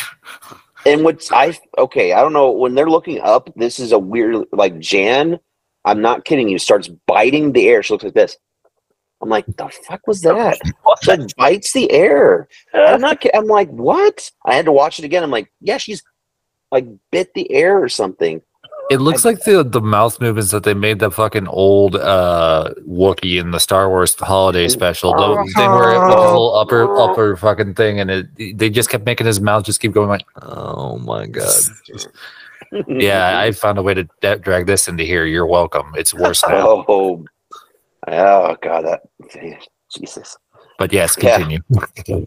And what's I okay, I don't know when they're looking up. This is a weird like Jan. I'm not kidding you. Starts biting the air. She looks like this, I'm like, the fuck was that? She bites the air. I'm not. ki- I'm like, what? I had to watch it again. I'm like, yeah, she's like bit the air or something. It looks like the the mouth movements that they made the fucking old uh Wookiee in the Star Wars holiday special. The thing where it with the whole upper upper fucking thing, and it they just kept making his mouth just keep going like. Oh my god. Yeah, I found a way to da- drag this into here. You're welcome. It's worse now. Oh, oh god, that Jesus. But yes, Yeah. continue.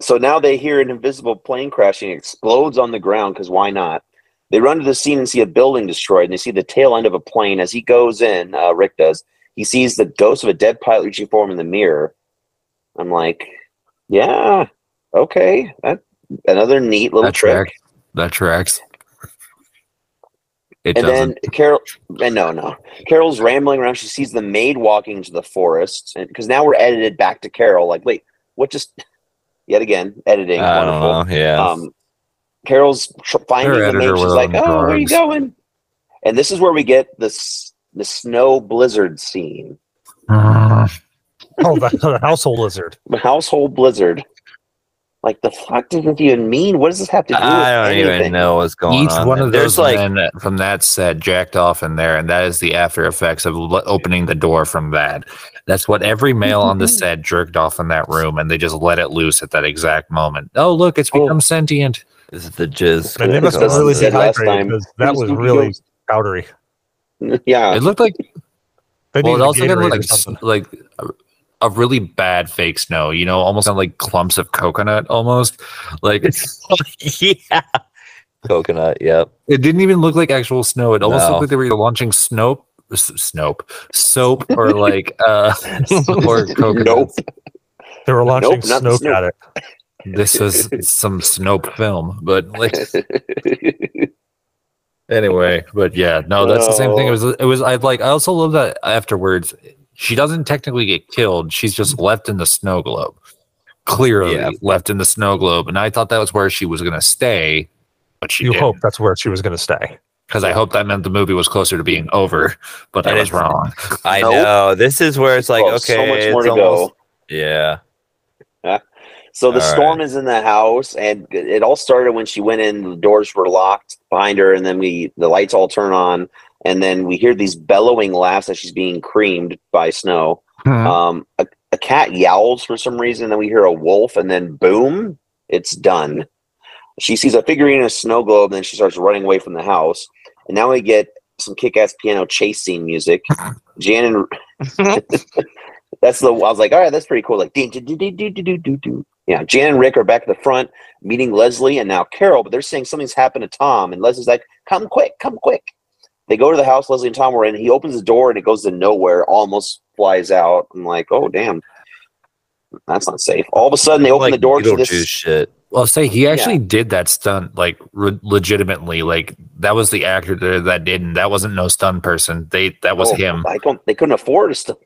So now they hear an invisible plane crashing, explodes on the ground because why not? They run to the scene and see a building destroyed, and they see the tail end of a plane. As he goes in, uh, Rick does, he sees the ghost of a dead pilot reaching for him in the mirror. I'm like, yeah, okay, that another neat little That trick. tracks. That tracks. It and doesn't. then Carol, and no, no, Carol's rambling around. She sees the maid walking into the forest, and because now we're edited back to Carol. Like, wait, what just? Yet again, editing. I wonderful. know. Yeah. Um, Carol's tr- finding Her the maid. editor She's like, "Oh, where are you going?" And this is where we get this the snow blizzard scene, Uh, Oh, the, the household lizard. the household blizzard. Like the fuck does it even mean? What does this have to do with I don't anything? even know what's going Each on. one of There's those like men from that set jacked off in there, and that is the after effects of l- opening the door from that. That's what every male on the set jerked off in that room, and they just let it loose at that exact moment. Oh, look, it's Oh. become sentient. This is the jizz. And they must have really said last dehydrated because that was really ghost. powdery. yeah, It looked like They well, it needed also kind of Gatorade looked like like a, a really bad fake snow. You know, almost kind of like clumps of coconut. Almost like yeah. Coconut. Yep. it didn't even look like actual snow. It almost No. looked like they were either launching snow. Snope, soap, or like uh, or coconut. nope. They were launching Nope, not the Snoke Snoke. at it. This was some Snope film, but like anyway, but yeah, no, that's the same thing. It was, it was. I like. I also love that afterwards, she doesn't technically get killed. She's just left in the snow globe. Clearly Yeah. left in the snow globe, and I thought that was where she was going to stay, but she You didn't. hope that's where she was going to stay. because I hope that meant the movie was closer to being over, but I And was wrong. I know. This is where it's like, Oh, okay, so much more it's to almost, go. yeah. So the All storm is in the house, and it all started when she went in. The doors were locked behind her, and then we the lights all turn on, and then we hear these bellowing laughs as she's being creamed by snow. Hmm. Um, a, a cat yowls for some reason, then we hear a wolf, and then boom, it's done. She sees a figurine in a snow globe, and then she starts running away from the house. And now we get some kick-ass piano chase scene music. Jan and that's the I was like, all right, that's pretty cool. Like, ding, ding, ding, ding, ding, ding, ding, ding. yeah, Jan and Rick are back at the front meeting Leslie and now Carol, but they're saying something's happened to Tom, and Leslie's like, come quick, come quick. They go to the house Leslie and Tom were in. He opens the door and it goes to nowhere, almost flies out. I'm like, oh damn, that's not safe. All of a sudden, they open like the door to Beetlejuice this. shit. Well, say he actually did that stunt like re- legitimately. Like that was the actor that didn't. That wasn't no stunt person. They that was Oh, him. I don't. They couldn't afford a stuff.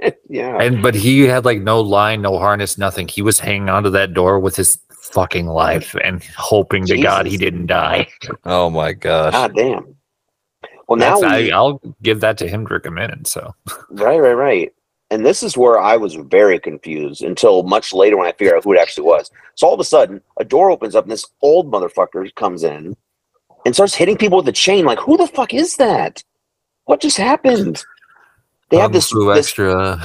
yeah. And but he had like no line, no harness, nothing. He was hanging onto that door with his fucking life and hoping to God he didn't die. Oh my gosh. God damn. Well, now we, I, I'll give that to him for a minute. So Right, right, right. And this is where I was very confused until much later when I figured out who it actually was. So all of a sudden, a door opens up and this old motherfucker comes in and starts hitting people with a chain. Like, who the fuck is that? What just happened? They have this. this extra.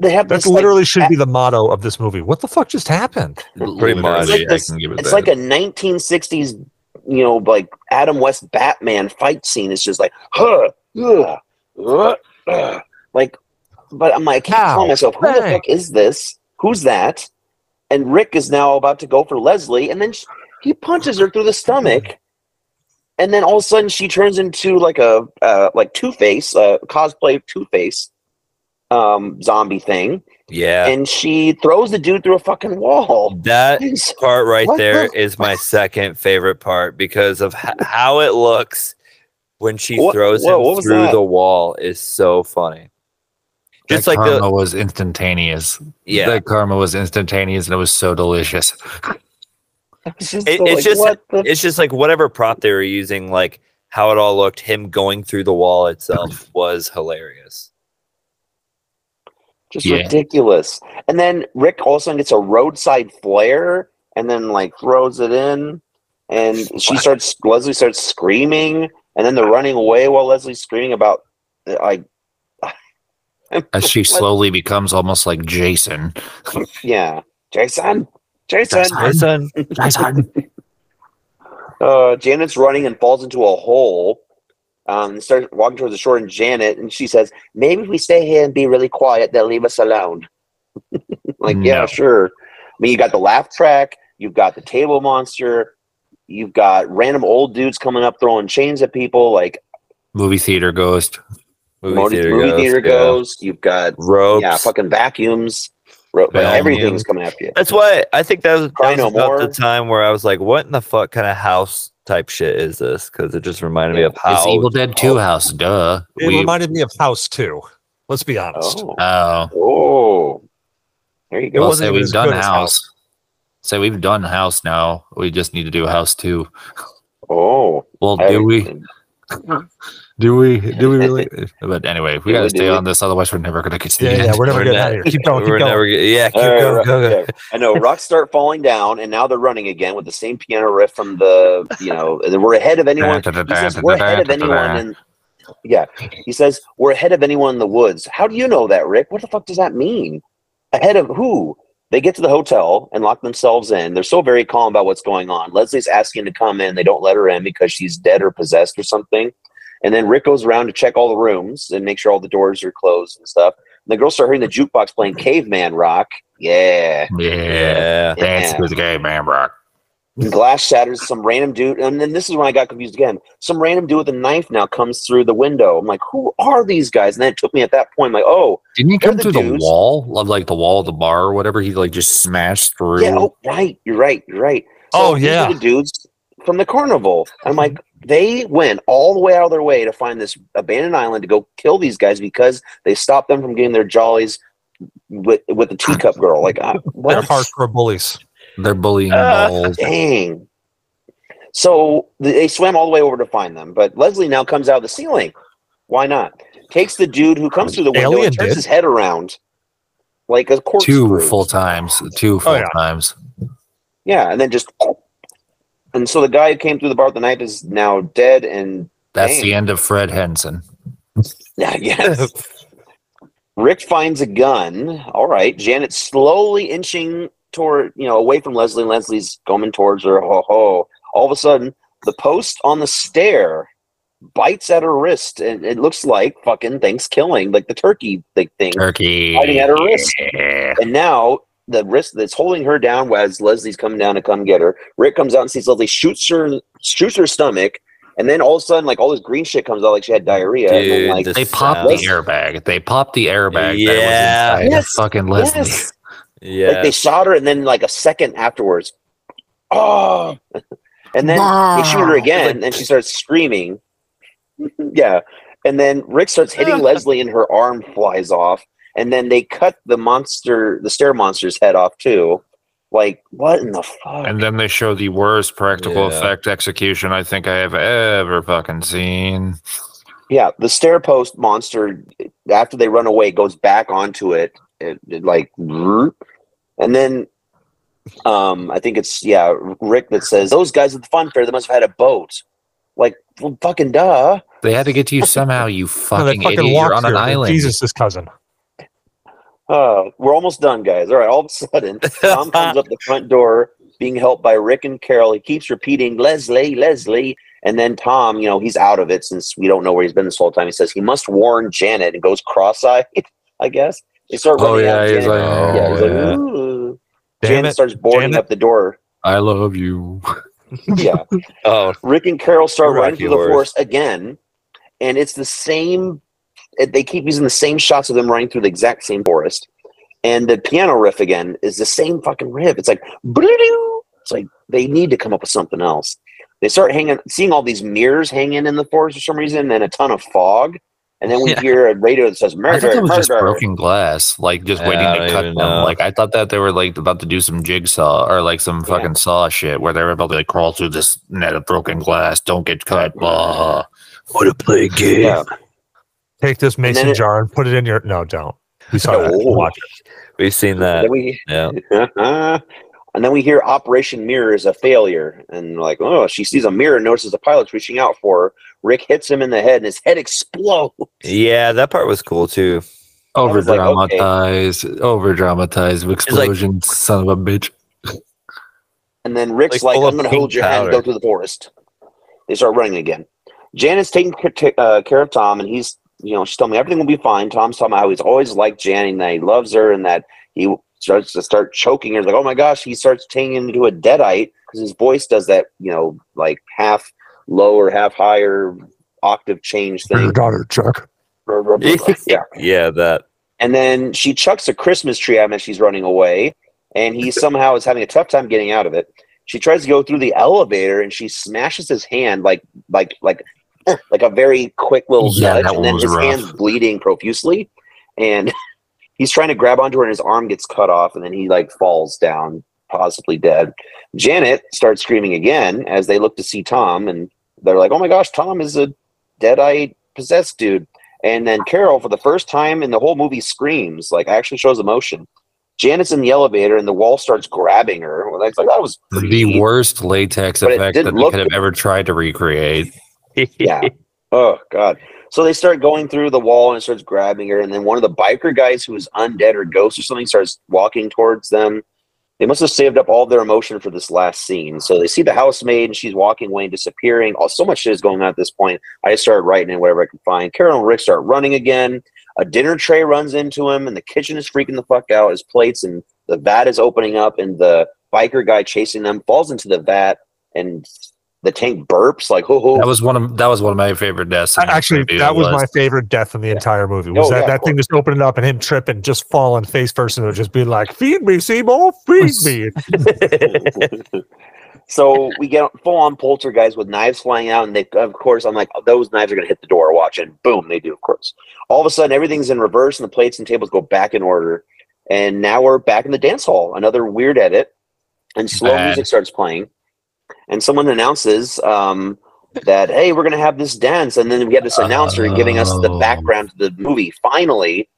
they have That this. like, literally should be the motto of this movie. What the fuck just happened? Pretty much. It's like this- I can give it it's like a 1960s, you know, like Adam West Batman fight scene. It's just like, huh, ugh, ugh, ugh. like, but I'm like, I keep Ow, telling myself, who the bang. fuck is this? Who's that? And Rick is now about to go for Leslie, and then sh he punches her through the stomach, and then all of a sudden she turns into like a uh, like Two Face, uh, cosplay Two Face, um, zombie thing, Yeah. and she throws the dude through a fucking wall. That part right What there the- is my second favorite part because of h- how it looks when she What- throws whoa, him what through that? the wall is so funny. Just that like karma the was instantaneous. yeah, that karma was instantaneous, and it was so delicious. It's just, It- so, it's like, just- the it's just like whatever prop they were using, like how it all looked. Him going through the wall itself was hilarious. Just Yeah. ridiculous. And then Rick all of a sudden gets a roadside flare and then like throws it in. And she starts, Leslie starts screaming. And then they're running away while Leslie's screaming about, like, As she slowly becomes almost like Jason. yeah, Jason, Jason. Jason. Jason. Uh, Janet's running and falls into a hole. Um, starts walking towards the shore, and Janet and she says, "Maybe if we stay here and be really quiet, they'll leave us alone." like, yeah, sure. I mean, you got the laugh track, you've got the table monster, you've got random old dudes coming up throwing chains at people, like Movie theater ghost. Movie movie theater, movie ghost, theater yeah. goes. You've got Ropes. yeah, fucking vacuums. Ro- Vacuum. everything's coming after you. That's why I think that was, that Cry was no about more. the time where I was like, "What in the fuck kind of house type shit is this?" Because it just reminded me of House. It's Evil Dead 2 house, duh. It We, reminded me of House 2. Let's be honest. Oh, oh, oh, there you It go. well, wasn't say we've done good as house. Say we've done house now. We just need to do house 2. Oh, Well, I do we? haven't- Do we? Do we really? But anyway, we Do gotta stay we? on this, otherwise we're never gonna continue. Yeah, yeah, we're never We're getting not- out of here. Keep going, keep We're going. never get- yeah, keep All right, going, right, go, go. yeah. I know rocks start falling down, and now they're running again with the same piano riff from the, you know, we're ahead of anyone. He says we're ahead of anyone, in, yeah. He says we're ahead of anyone in the woods. How do you know that, Rick? What the fuck does that mean? Ahead of who? They get to the hotel and lock themselves in. They're so very calm about what's going on. Leslie's asking to come in. They don't let her in because she's dead or possessed or something. And then Rick goes around to check all the rooms and make sure all the doors are closed and stuff. And the girls start hearing the jukebox playing caveman rock. Yeah. Yeah, Yeah. dance Yeah. with the game, man, Brock. And glass shatters. Some random dude, and then this is when I got confused again. Some random dude with a knife now comes through the window. I'm like, who are these guys? And then it took me at that point, I'm like, oh, Didn't he come the through the wall of like the wall of the bar or whatever? He like just smashed through. yeah, oh, right, you're right, you're right. Oh, these are yeah. the dudes from the carnival. I'm like, they went all the way out of their way to find this abandoned island to go kill these guys because they stopped them from getting their jollies with with the teacup girl. Like, uh, They're what? hardcore bullies. They're bullying Uh, balls. Dang. So they swam all the way over to find them, but Leslie now comes out of the ceiling. Why not? Takes the dude who comes through the window Alien and turns did. his head around like a Two full times. Two full Oh, yeah. times. Yeah, and then just. And so the guy who came through the bar the night is now dead, and That's Dang. the end of Fred Henson. yeah, yes. Rick finds a gun. All right, Janet slowly inching toward, you know, away from Leslie. Leslie's coming towards her. Ho ho! All of a sudden, the post on the stair bites at her wrist, and it looks like fucking things killing, like the turkey thing. Turkey. Biting at her wrist. Yeah. And now the wrist that's holding her down as Leslie's coming down to come get her. Rick comes out and sees Leslie shoots her shoots her stomach, and then all of a sudden, like all this green shit comes out, like she had diarrhea. and then, like, They popped the airbag. They popped the airbag Yeah. that was Yes. fucking Leslie. yes, Yeah. like they shot her, and then like a second afterwards, oh, and then they shoot her again, and she starts screaming. yeah, and then Rick starts hitting Leslie, and her arm flies off, and then they cut the monster, the stair monster's head off too. Like what in the fuck? And then they show the worst practical Yeah. effect execution I think I have ever fucking seen. Yeah, the stair post monster after they run away goes back onto it, it, it like, and then um, I think it's yeah Rick that says those guys at the fun fair they must have had a boat. Like, well, fucking duh. They had to get to you somehow, you fucking, they fucking idiot. You're on an island. Jesus' cousin. Uh, we're almost done, guys. All right, all of a sudden, Tom comes up the front door, being helped by Rick and Carol. He keeps repeating, Leslie, Leslie. And then Tom, you know, he's out of it since we don't know where he's been this whole time. He says he must warn Janet and goes cross eyed, I guess. They start Oh, running yeah, out. he's Janet, like, yeah, he's oh, like, yeah. "Ooh." Janet it. starts boarding Janet. up the door. I love you. Yeah. oh, Rick and Carol start running through the forest again. And it's the same, it- they keep using the same shots of them running through the exact same forest. And the piano riff again is the same fucking riff. It's like, it's like they need to come up with something else. They start hanging, seeing all these mirrors hanging in the forest for some reason, and a ton of fog. And then we Yeah. hear a radio that says I murder, thought that was just broken glass, like just Yeah, waiting to cut them. know. Like I thought that they were like about to do some jigsaw or like some Yeah. fucking saw shit where they were about to like crawl through this net of broken glass. Don't get cut. Blah. what a play game. Yeah. Take this then mason it- jar and put it in your. No, don't. We saw that. Oh. Watch it. We've seen that. Then we, Yeah. and then we hear Operation Mirror is a failure, and like, oh, she sees a mirror, and notices the pilot's reaching out for her. Rick hits him in the head, and his head explodes. Yeah, that part was cool too. Over was like, okay. dramatized, over dramatized explosion, son of a bitch. And then Rick's Like like, I'm going to hold your hand and go through the forest. They start running again. Janet's taking uh, care of Tom, and he's, you know, she told me everything will be fine. Tom's talking about how he's always liked Janet and that he loves her and that he starts to start choking her. Like, oh my gosh, he starts turning into a deadite because his voice does that, you know, like half low or half higher octave change thing. Your daughter, Chuck. yeah. Yeah, that. And then she chucks a Christmas tree at him as she's running away, and he somehow is having a tough time getting out of it. She tries to go through the elevator, and she smashes his hand like like like like a very quick little Yeah, nudge, and then his rough. hand's bleeding profusely, and he's trying to grab onto her, and his arm gets cut off, and then he like falls down, possibly dead. Janet starts screaming again as they look to see Tom, and they're like, "Oh my gosh, Tom is a deadite possessed dude." And then Carol, for the first time in the whole movie, screams, like actually shows emotion. Janet's in the elevator and the wall starts grabbing her. Well, that's like that was The neat. worst latex But effect that they could have ever tried to recreate. Yeah. Oh god. So they start going through the wall and it starts grabbing her, and then one of the biker guys who is undead or ghost or something starts walking towards them. They must have saved up all their emotion for this last scene. So they see the housemaid and she's walking away and disappearing. Oh, so much shit is going on at this point. I just started writing in whatever I can find. Carol and Rick start running again. A dinner tray runs into him, and the kitchen is freaking the fuck out. His plates and the vat is opening up, and the biker guy chasing them falls into the vat, and the tank burps like, "Ho ho!" That was one of that was one of my favorite deaths. in Actually, that It was my favorite death in the entire movie. Oh, was Oh, that yeah, that thing just opening up and him tripping, just falling face first, and it would just be like, "Feed me, Seymour, feed me." so we get full on poltergeist with knives flying out, and they, of course, I'm like, those knives are going to hit the door. Watch, and boom, they do, of course. All of a sudden, everything's in reverse, and the plates and tables go back in order. And now we're back in the dance hall. Another weird edit, and slow Bad. music starts playing, and someone announces um, that hey, we're going to have this dance, and then we have this announcer giving us the Oh. background to the movie. Finally,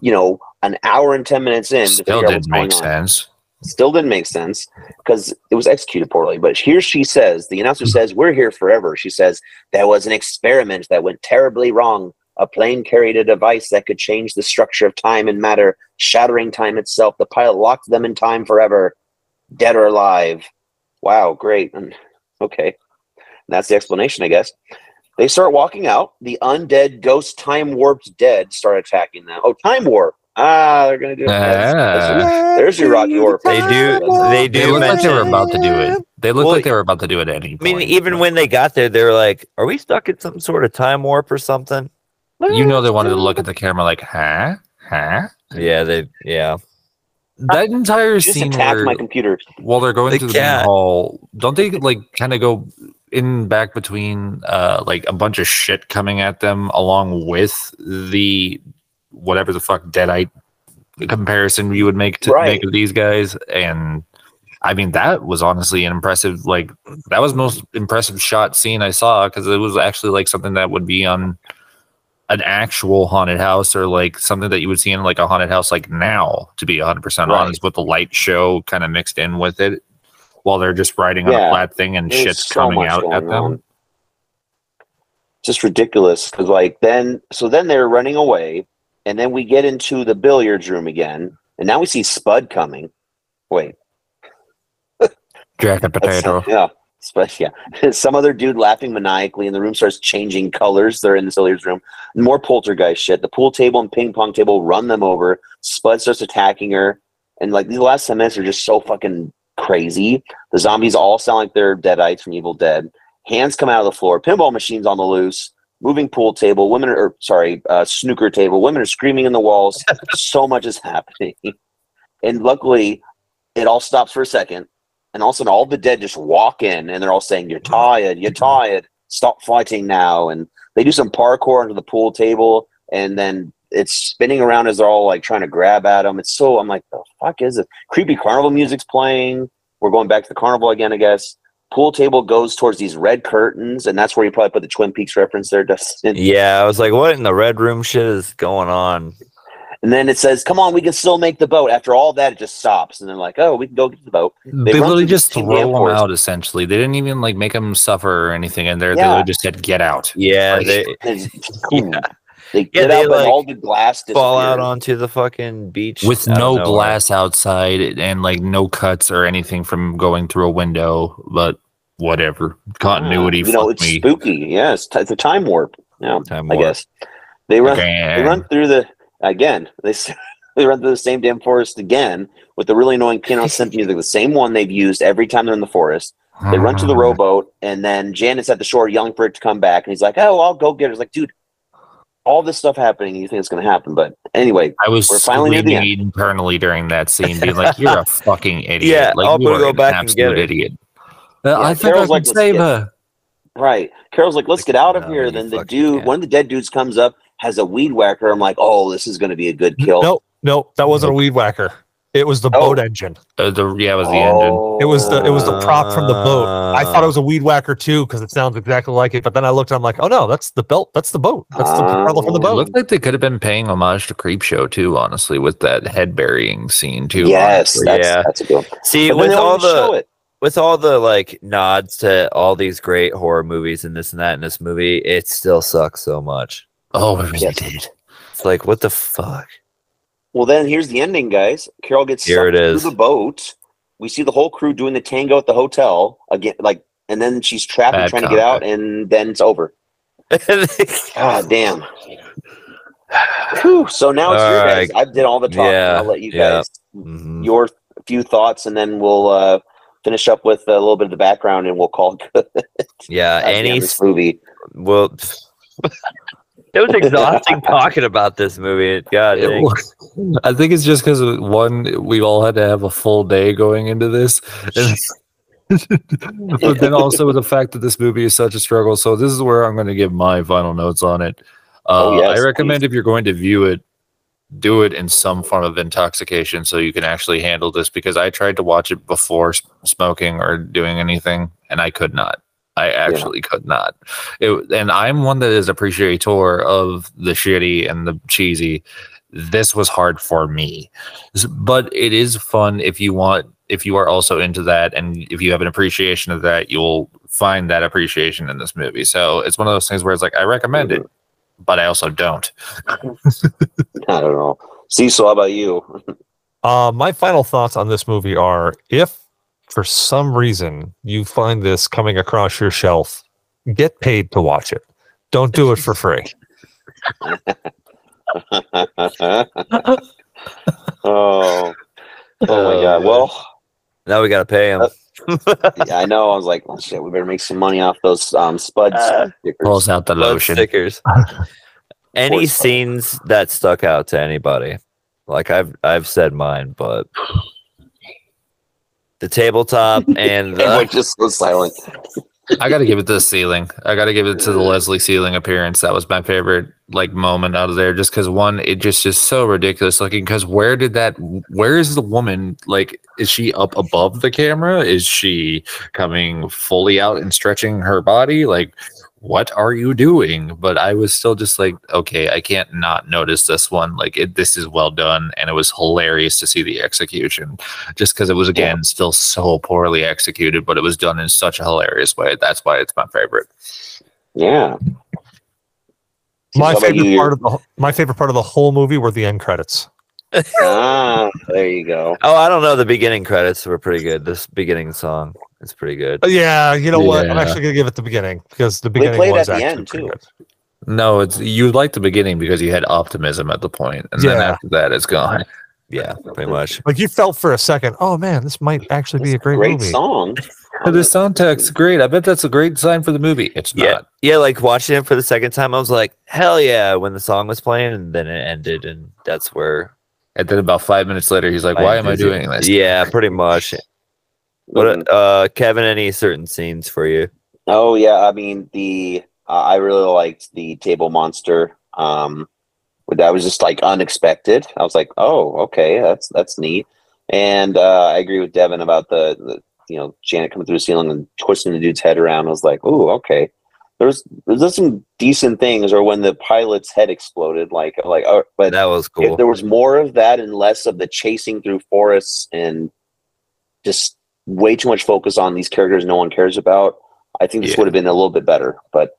you know, an hour and ten minutes in, Still didn't make on sense. still didn't make sense because it was executed poorly. But here she says, the announcer says, We're here forever. She says, "That was an experiment that went terribly wrong. A plane carried a device that could change the structure of time and matter, shattering time itself. The pilot locked them in time forever, dead or alive. Wow, great. And, okay. And that's the explanation, I guess. They start walking out. The undead, ghost, time warped dead start attacking them. Oh, time warp. Ah, they're going to do it. That's- that's- Ah. there's your Rocky Horror. They do. They They do looked like they were about to do it. They look Well, like they were about to do it at any I mean, even when they got there, they were like, "Are we stuck in some sort of time warp or something?" you know they wanted to look at the camera like, huh, huh. Yeah, they. Yeah, That entire Just scene attack where my computer. while they're going They through the main hall, don't they like kind of go in back between uh like a bunch of shit coming at them along with the whatever the fuck deadite comparison you would make to Right. make of these guys and I mean that was honestly an impressive like that was most impressive shot scene I saw because it was actually like something that would be on an actual haunted house or like something that you would see in like a haunted house like now to be 100% Right. honest with the light show kind of mixed in with it while they're just riding on a flat thing and shit's so coming out at them on. Just ridiculous because, like, then so then they're running away, and then we get into the billiards room again, and now we see Spud coming. Wait, jack that's- potato yeah, Spud, yeah. Some other dude laughing maniacally, and the room starts changing colors. They're in the billiards room. More poltergeist shit. The pool table and ping pong table run them over. Spud starts attacking her, and like these last ten minutes are just so fucking crazy. The zombies all sound like they're deadites from Evil Dead. Hands come out of the floor. Pinball machines on the loose. Moving pool table. Women are or, sorry, uh, snooker table. Women are screaming in the walls. so much is happening, and luckily, it all stops for a second. And all of a sudden, all the dead just walk in, and they're all saying, "You're mm-hmm. tired. You're tired. Stop fighting now." And they do some parkour onto the pool table, and then it's spinning around as they're all like trying to grab at them. It's so I'm like, the fuck is it? Creepy carnival music's playing. We're going back to the carnival again, I guess. Pool table goes towards these red curtains, and that's where you probably put the Twin Peaks reference there, Dustin. yeah. I was like, "What in the red room shit is going on?" And then it says, "Come on, we can still make the boat." After all that, it just stops, and they're like, "Oh, we can go get the boat." They, run literally just the throw them forest. out. Essentially, they didn't even like make them suffer or anything. And they're they Yeah. literally just said, "Get out." Yeah, Like, they It's- Yeah. They get they, out, but like, all the glass fall out onto the fucking beach with no nowhere. glass outside and like no cuts or anything from going through a window. But whatever, continuity. You know, it's me. spooky. Yeah, it's, t- it's a time warp. Yeah, Time I guess they run. Okay. They run through the again. They they run through the same damn forest again with the really annoying piano synth music, the same one they've used every time they're in the forest. They run to the rowboat, and then Janet's at the shore yelling for it to come back, and he's like, "Oh, I'll go get her." It's like, dude, all this stuff happening, and you think it's going to happen, but anyway, I was We're finally near the screaming internally during that scene, being like, "You're a fucking idiot! Yeah, like, I'm you gonna go an back and get absolute her." idiot." Uh, I think I Carol's can like, "Let's save get- her. right. Carol's like, "Let's get out of No, here." Then the dude, can't. one of the dead dudes, comes up, has a weed whacker. I'm like, "Oh, this is going to be a good kill." Nope, nope, that wasn't a weed whacker. It was the Oh. boat engine. Uh, the, yeah, it was the engine. It was the it was the prop from the boat. I thought it was a weed whacker too because it sounds exactly like it. But then I looked and I'm like, oh no, that's the belt. That's the boat. That's the propeller from the Oh. It boat. looked like they could have been paying homage to Creepshow too, honestly, with that head burying scene too. Yes, honestly. that's, Yeah. that's a good. One. See, But with all don't even show the with all the like nods to all these great horror movies and this and that in this movie, it still sucks so much. Oh, it really Yes. did. It's like, what the fuck? Well, then here's the ending, guys. Carol gets Here sucked it is. through the boat. We see the whole crew doing the tango at the hotel again, like, and then she's trapped and Bad trying to get out, and then it's over. God damn. Whew. So now it's All your guys. right. I did all the talking. Yeah, I'll let you yeah. guys Mhm. your few thoughts, and then we'll uh, finish up with a little bit of the background, and we'll call it good. Yeah, at the end any movie. well, it was exhausting talking about this movie. God, It was- I think it's just because one, we all had to have a full day going into this. And- but then also the fact that this movie is such a struggle. So this is where I'm going to give my final notes on it. Uh, Oh, yes, I recommend if you're going to view it, do it in some form of intoxication so you can actually handle this. Because I tried to watch it before smoking or doing anything, and I could not. I actually could not. It, and I'm one that is appreciator of the shitty and the cheesy. This was hard for me, but it is fun if you want. If you are also into that, and if you have an appreciation of that, you'll find that appreciation in this movie. So it's one of those things where it's like I recommend it, but I also don't. I don't know. Cecil, how about you? Uh, my final thoughts on this movie are: if for some reason you find this coming across your shelf, get paid to watch it. Don't do it for free. oh, oh my Oh, god. Well, now we gotta pay him. yeah, I know. I was like, well, shit, we better make some money off those um, Spud Uh, stickers. Pulls out the Blood lotion. stickers. Any Poor scenes that stuck out to anybody? Like I've I've said mine, but the tabletop and Everyone the, just was silent. I got to give it to the ceiling. I got to give it to the Leslie ceiling appearance. That was my favorite like moment out of there. Just because one, it just is so ridiculous looking. Because where did that? Where is the woman? Like, is she up above the camera? Is she coming fully out and stretching her body? Like, what are you doing? But I was still just like, okay, I can't not notice this one. Like, it, this is well done, and it was hilarious to see the execution. Just because it was again still so poorly executed, but it was done in such a hilarious way. That's why it's my favorite. Yeah. My favorite you? part of the my favorite part of the whole movie were the end credits. ah, there you go. oh, I don't know. The beginning credits were pretty good. This beginning song is pretty good. Uh, yeah, you know what? I'm actually gonna give it the beginning because the They beginning played was at the actually end, too. good. No, it's you like the beginning because you had optimism at the point, and then after that, it's gone. Yeah, pretty much. Like you felt for a second, oh man, this might actually be a great, Great movie. song. The soundtrack's great. I bet that's a great sign for the movie. It's Yeah, not. yeah. Like watching it for the second time, I was like, "Hell yeah!" When the song was playing, and then it ended, and that's where. And then about five minutes later, he's like, "Why am I doing this?" Yeah, pretty much. What, uh, Kevin? Any certain scenes for you? Oh yeah, I mean the uh, I really liked the table monster. Um, that was just like unexpected. I was like, oh, okay, that's that's neat. And uh, I agree with Devin about the, the you know Janet coming through the ceiling and twisting the dude's head around. I was like, oh, okay. there's there's some decent things, or when the pilot's head exploded, like like, uh, but That was cool. if there was more of that and less of the chasing through forests and just way too much focus on these characters no one cares about, I think this Yeah. would have been a little bit better. But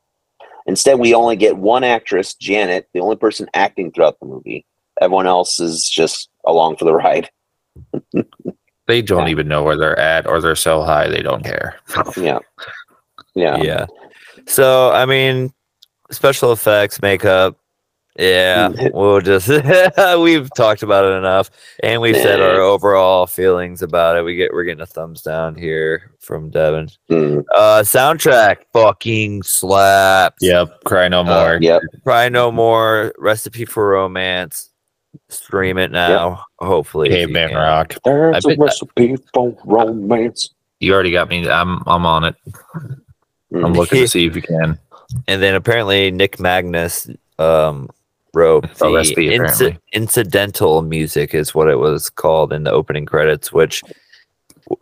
instead, we only get one actress, Janet, the only person acting throughout the movie. Everyone else is just along for the ride. They don't Yeah. even know where they're at, or they're so high they don't care. Yeah, yeah, yeah. So I mean, special effects, makeup. Yeah, we'll just we've talked about it enough, and we've said our overall feelings about it. We get we're getting a thumbs down here from Devin. Mm, Uh, soundtrack fucking slaps. Yep, cry no uh, more. yep. Cry no more. Recipe for romance. Stream it now. Hopefully, if you Caveman can. rock. There's I a bet- recipe for romance. You already got me. I'm I'm on it. I'm Mm. looking to see if you can. And then apparently Nick Magnus um, wrote Oh, the recipe, inci- incidental music is what it was called in the opening credits, which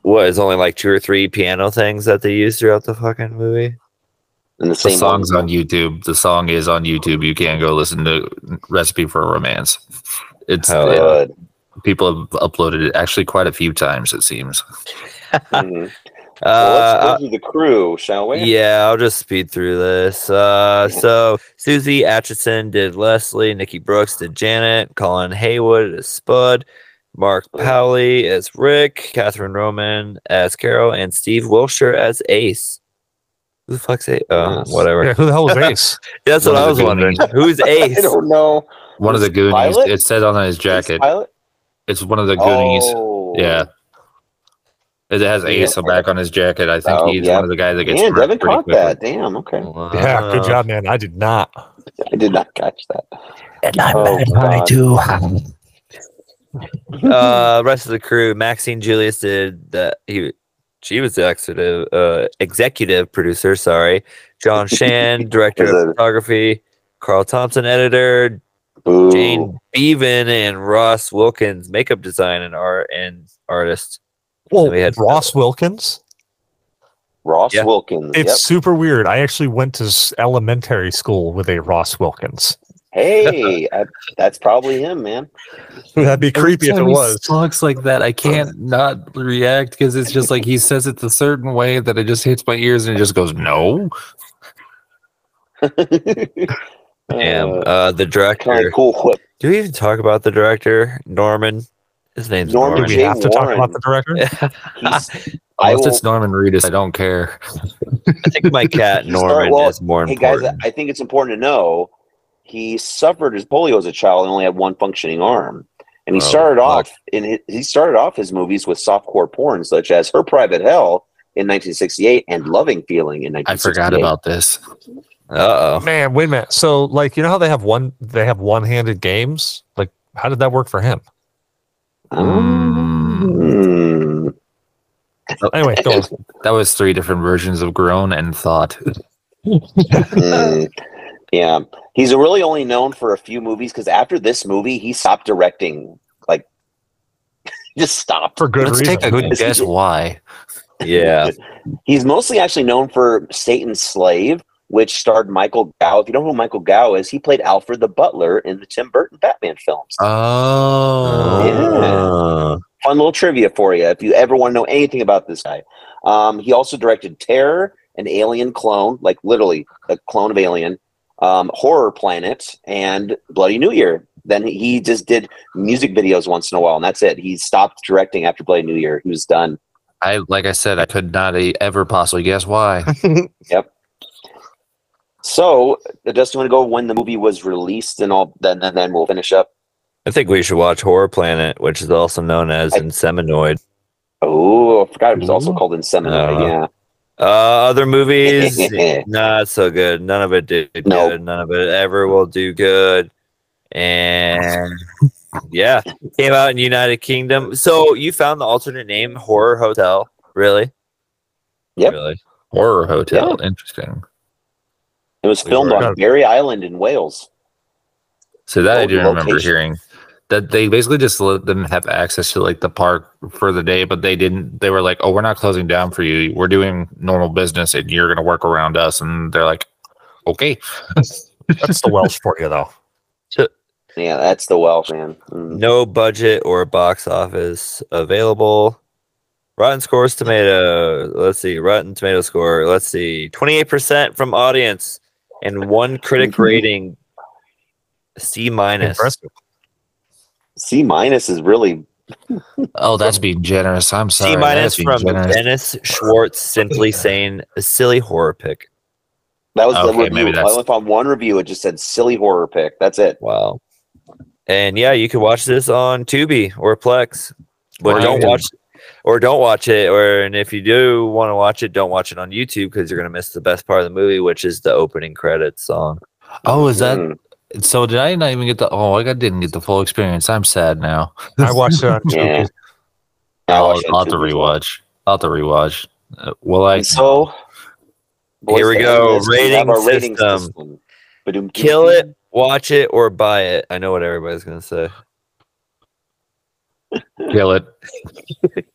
was only like two or three piano things that they used throughout the fucking movie. And the The same song's one. on YouTube. The song is on YouTube. You can go listen to Recipe for Romance. It's Hell uh, people have uploaded it actually quite a few times. It seems. Mhm. Uh, Well, let's uh, go through the crew, shall we? yeah, I'll just speed through this. Uh, so Suzy Aitchison did Leslie, Nikki Brooks did Janet, Colin Heywood as Spud, Mark Powley as Rick, Catherine Roman as Carol, and Steve Wilshire as Ace. Who the fuck's Ace? Oh, whatever. Yeah, who the hell was Ace? That's what I was wondering. Who's Ace? I don't know. One of the Goonies. Pilot? It said on his jacket. Pilot? It's one of the Goonies. Oh. Yeah. It has Ace Yeah. back on his jacket. I think Oh, he's yeah. one of the guys that gets Man, murked Devin caught quickly. that. Damn. Okay. Yeah, good job, man. I did not. I did not catch that. And I'm Oh, bad guy, God. too. uh rest of the crew maxine julius did that he she was the executive uh executive producer sorry john shan director of photography carl thompson editor Boo. jane bevan and ross wilkins makeup design and art and artist Well, we had- Ross Wilkins. Ross Yeah. Wilkins. It's Yep. super weird. I actually went to elementary school with a Ross Wilkins. Hey, I, that's probably him, man. That'd be creepy if it was. Talks like that. I can't not react because it's just like he says it a certain way that it just hits my ears and it just goes no. Damn. Uh, Uh, the kind director. of cool. Do we even talk about the director, Norman? His name's Norman Norman. Do we have to talk about the director? I Unless will, it's Norman Reedus, I don't care. I think my cat You start- Norman well, is more hey guys. I think it's important to know he suffered his polio as a child and only had one functioning arm. And he Oh, started fuck. off in his, he started off his movies with softcore porn such as Her Private Hell in 1968 and Loving Feeling in 1968. I forgot about this. Uh oh. Man, wait a minute. So, like, you know how they have one they have one-handed games? Like, how did that work for him? Mm. Anyway, go on. That was three different versions of groan and thought. Mm. Yeah, he's really only known for a few movies because after this movie, he stopped directing. Like, just stopped. for good Let's reason. take a good guess why. Yeah. He's mostly actually known for Satan's Slave, which starred Michael Gow. If you don't know who Michael Gow is, he played Alfred the Butler in the Tim Burton Batman films. Oh. yeah. Fun little trivia for you if you ever want to know anything about this guy. Um, he also directed Terror, an alien clone, like literally a clone of Alien, um, Horror Planet, and Bloody New Year. Then he just did music videos once in a while, and that's it. He stopped directing after Bloody New Year. He was done. I like I said, I could not ever possibly guess why. So, Dustin, want to go when the movie was released and all? Then, then, then we'll finish up. I think we should watch Horror Planet, which is also known as I- Inseminoid. Oh, I forgot it was also called Inseminoid. Uh, yeah. Uh, other movies, not so good. None of it did Nope. good. None of it ever will do good. And yeah, came out in United Kingdom. So you found the alternate name, Horror Hotel? Really? Yep. Really? Horror Hotel. Interesting. It was We filmed on Barry Island in Wales. So that I Lo- do remember hearing that they basically just let them have access to like the park for the day, but they didn't. They were like, "Oh, we're not closing down for you. We're doing normal business, and you're going to work around us." And they're like, Okay. That's the Welsh for you, though. Yeah, that's the Welsh man. Mm. No budget or box office available. Rotten scores tomato. Let's see. Rotten tomato score. Let's see. 28% from audience and one critic rating C minus. C minus is really Oh, that's being generous. I'm sorry. C minus from generous. Dennis Schwartz simply saying a silly horror pick. that was the Okay, review. maybe I that's- only found one review. It just said silly horror pick. That's it. Wow. And yeah, you can watch this on Tubi or Plex, but Or don't can- watch or don't watch it. Or and if you do want to watch it, don't watch it on YouTube because you're gonna miss the best part of the movie, which is the opening credits song. Oh, is that Mm. so? Did I not even get the? Oh, I didn't get the full experience. I'm sad now. I watched it on Yeah. Tubi. I I'll, I'll have to too as rewatch. I'll have to rewatch. Uh, will I? And so Here we boys, go. we have Rating our system. system. Ba-doom, Kill it, watch it, or buy it. I know what everybody's gonna say. kill it.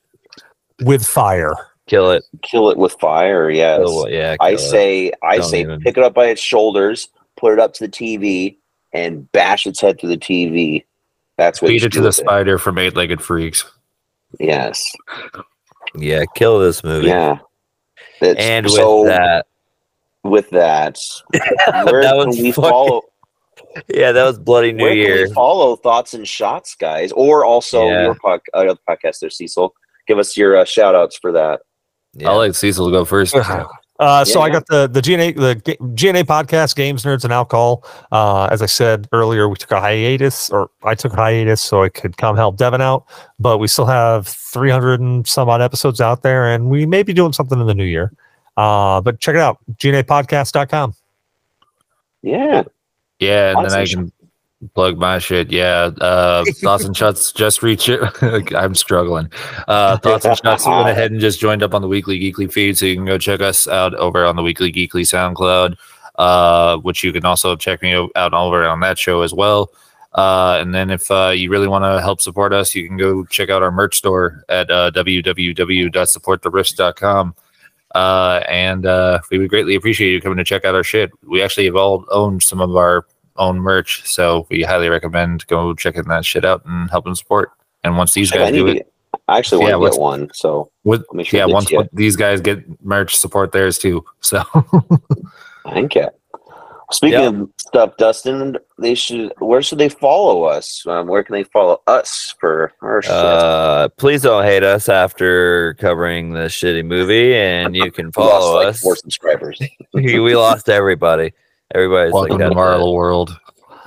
with fire. Kill it. Kill it with fire. Yes. Kill it, yeah. I kill it. say, I Don't say, even. pick it up by its shoulders, put it up to the TV, and bash its head to the TV. That's what you Feed should it to the with it. spider from Eight Legged Freaks. Yes. Yeah, kill this movie. Yeah. That's- And with so that, with that, where that can we fucking- follow? yeah, that was Bloody New where Year. can we follow thoughts and shots, guys? Or also Yeah. your pod, uh, podcast there, Cecil. Give us your uh, shout outs for that. Yeah. I'll let Cecil go first. Uh, so I got the the GNA the GNA podcast, Games, Nerds, and Alcohol. Uh, as I said earlier, we took a hiatus, or I took a hiatus so I could come help Devin out. But we still have 300 and some odd episodes out there, and we may be doing something in the new year. Uh, but check it out, GNApodcast.com. Yeah. Yeah, and then I can plug my shit. Yeah. Uh Thoughts and Shots just reach it. I'm struggling. Uh Thoughts and Shots went ahead and just joined up on the weekly geekly feed. So you can go check us out over on the weekly geekly SoundCloud. Uh, which you can also check me out over on that show as well. Uh, and then if uh, you really want to help support us, you can go check out our merch store at uh, www.supporttheriffs.com. Uh, and uh, we would greatly appreciate you coming to check out our shit. We actually have all owned some of our own merch, so we highly recommend go checking that shit out and helping support. And once these guys do it, get- I actually Yeah, want to get one. So with I'll make sure yeah, once you. these guys get merch, support theirs too. So thank you. Speaking Yeah. of stuff, Dustin, they should. Where should they follow us? Um, where can they follow us for our shit? Uh, please don't hate us after covering this shitty movie, and you can We follow lost, like, us. Four subscribers. we we lost everybody. Everybody's welcome like, to "That's Marvel. World.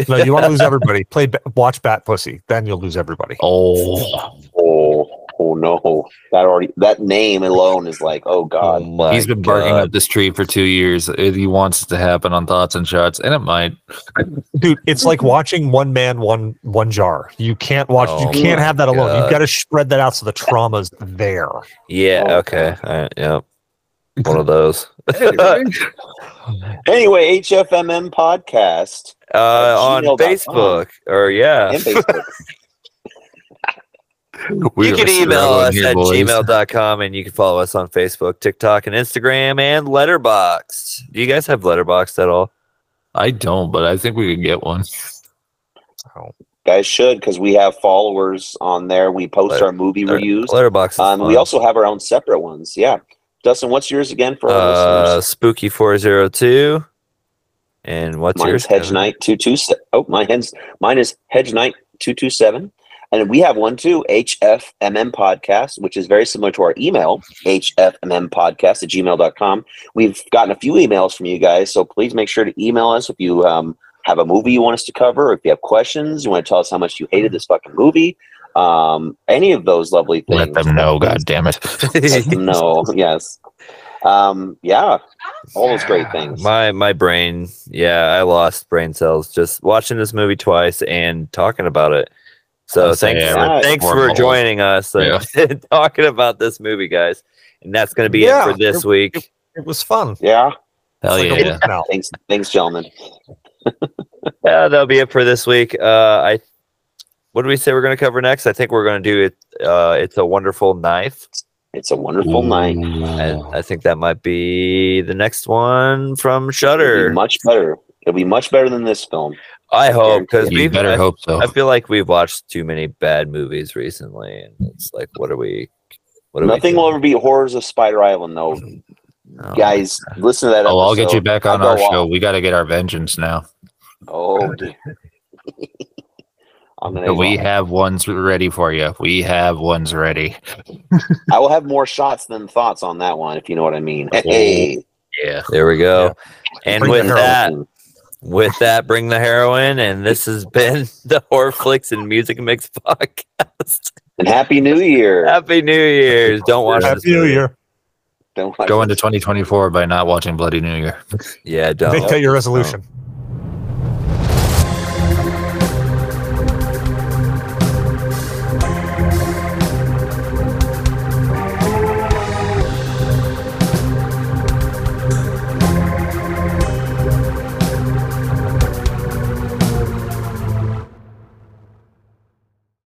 No, you want to lose everybody. Play, watch Bat Pussy, then you'll lose everybody. Oh, Oh, oh no! That already that name alone is like, oh Oh god. my he's been barking God. up this tree for two years. It, he wants it to happen on Thoughts and Shots, and it might. Dude, it's like watching one man, one one jar. You can't watch. Oh you can't have that alone. God. You've got to spread that out so the trauma's there. Yeah. Oh, okay. All right, yep. One of those. Anyway, HFMM podcast uh, on Facebook or yeah. Facebook. You can email us here, at boys. gmail.com and you can follow us on Facebook, TikTok, and Instagram and Letterboxd. Do you guys have Letterboxd at all? I don't, but I think we could get one. Guys should because we have followers on there. We post Letter- our movie reviews. Letterboxd. Um, we also have our own separate ones. Yeah, Dustin, what's yours again for our uh, listeners? Spooky four zero two. And what's Mine's yours? Hedge Kevin? Knight two two seven. Oh, my hen's mine is Hedge Knight two two seven, and we have one too. HFMM podcast, which is very similar to our email HFMM podcast at gmail.com. We've gotten a few emails from you guys, so please make sure to email us if you um, have a movie you want us to cover, or if you have questions, you want to tell us how much you hated this fucking movie. Um, any of those lovely things. Let them know. God damn it! Let them know. Yes. Um, yeah. All those great things. My my brain, yeah, I lost brain cells just watching this movie twice and talking about it. So I'll say thanks, every- thanks for Horrible. joining us and talking about this movie, guys. And that's going to be Yeah, it for this it- week. It was fun. yeah. Hell like a yeah! Thanks. Thanks, gentlemen. Yeah, that'll be it for this week. Uh, I what do we say we're going to cover next? I think we're going to do it. Uh, it's a wonderful knife. It's a wonderful night. I, I think that might be the next one from It'll be Shudder. much better. It'll be much better than this film. I hope because we better I, hope so. I feel like we've watched too many bad movies recently, and it's like, what are we? What are Nothing we will ever beat Horrors of Spider Island, though. No. Guys, listen to that. Oh, I'll get you back on I'll our show. off. We got to get our vengeance now. Oh, dear. I'm gonna. We have ones ready for you. We have ones ready. I will have more shots than thoughts on that one, if you know what I mean. Hey, Yeah. There we go. And Bring with that, with that, bring the heroin. And this has been the Horror Flicks and Music Mix podcast. and Happy New Year. Happy New Year's! Don't watch this Happy New movie. Year. Don't watch Go into 2024 by not watching Bloody New Year. Yeah, don't. Vacate your resolution.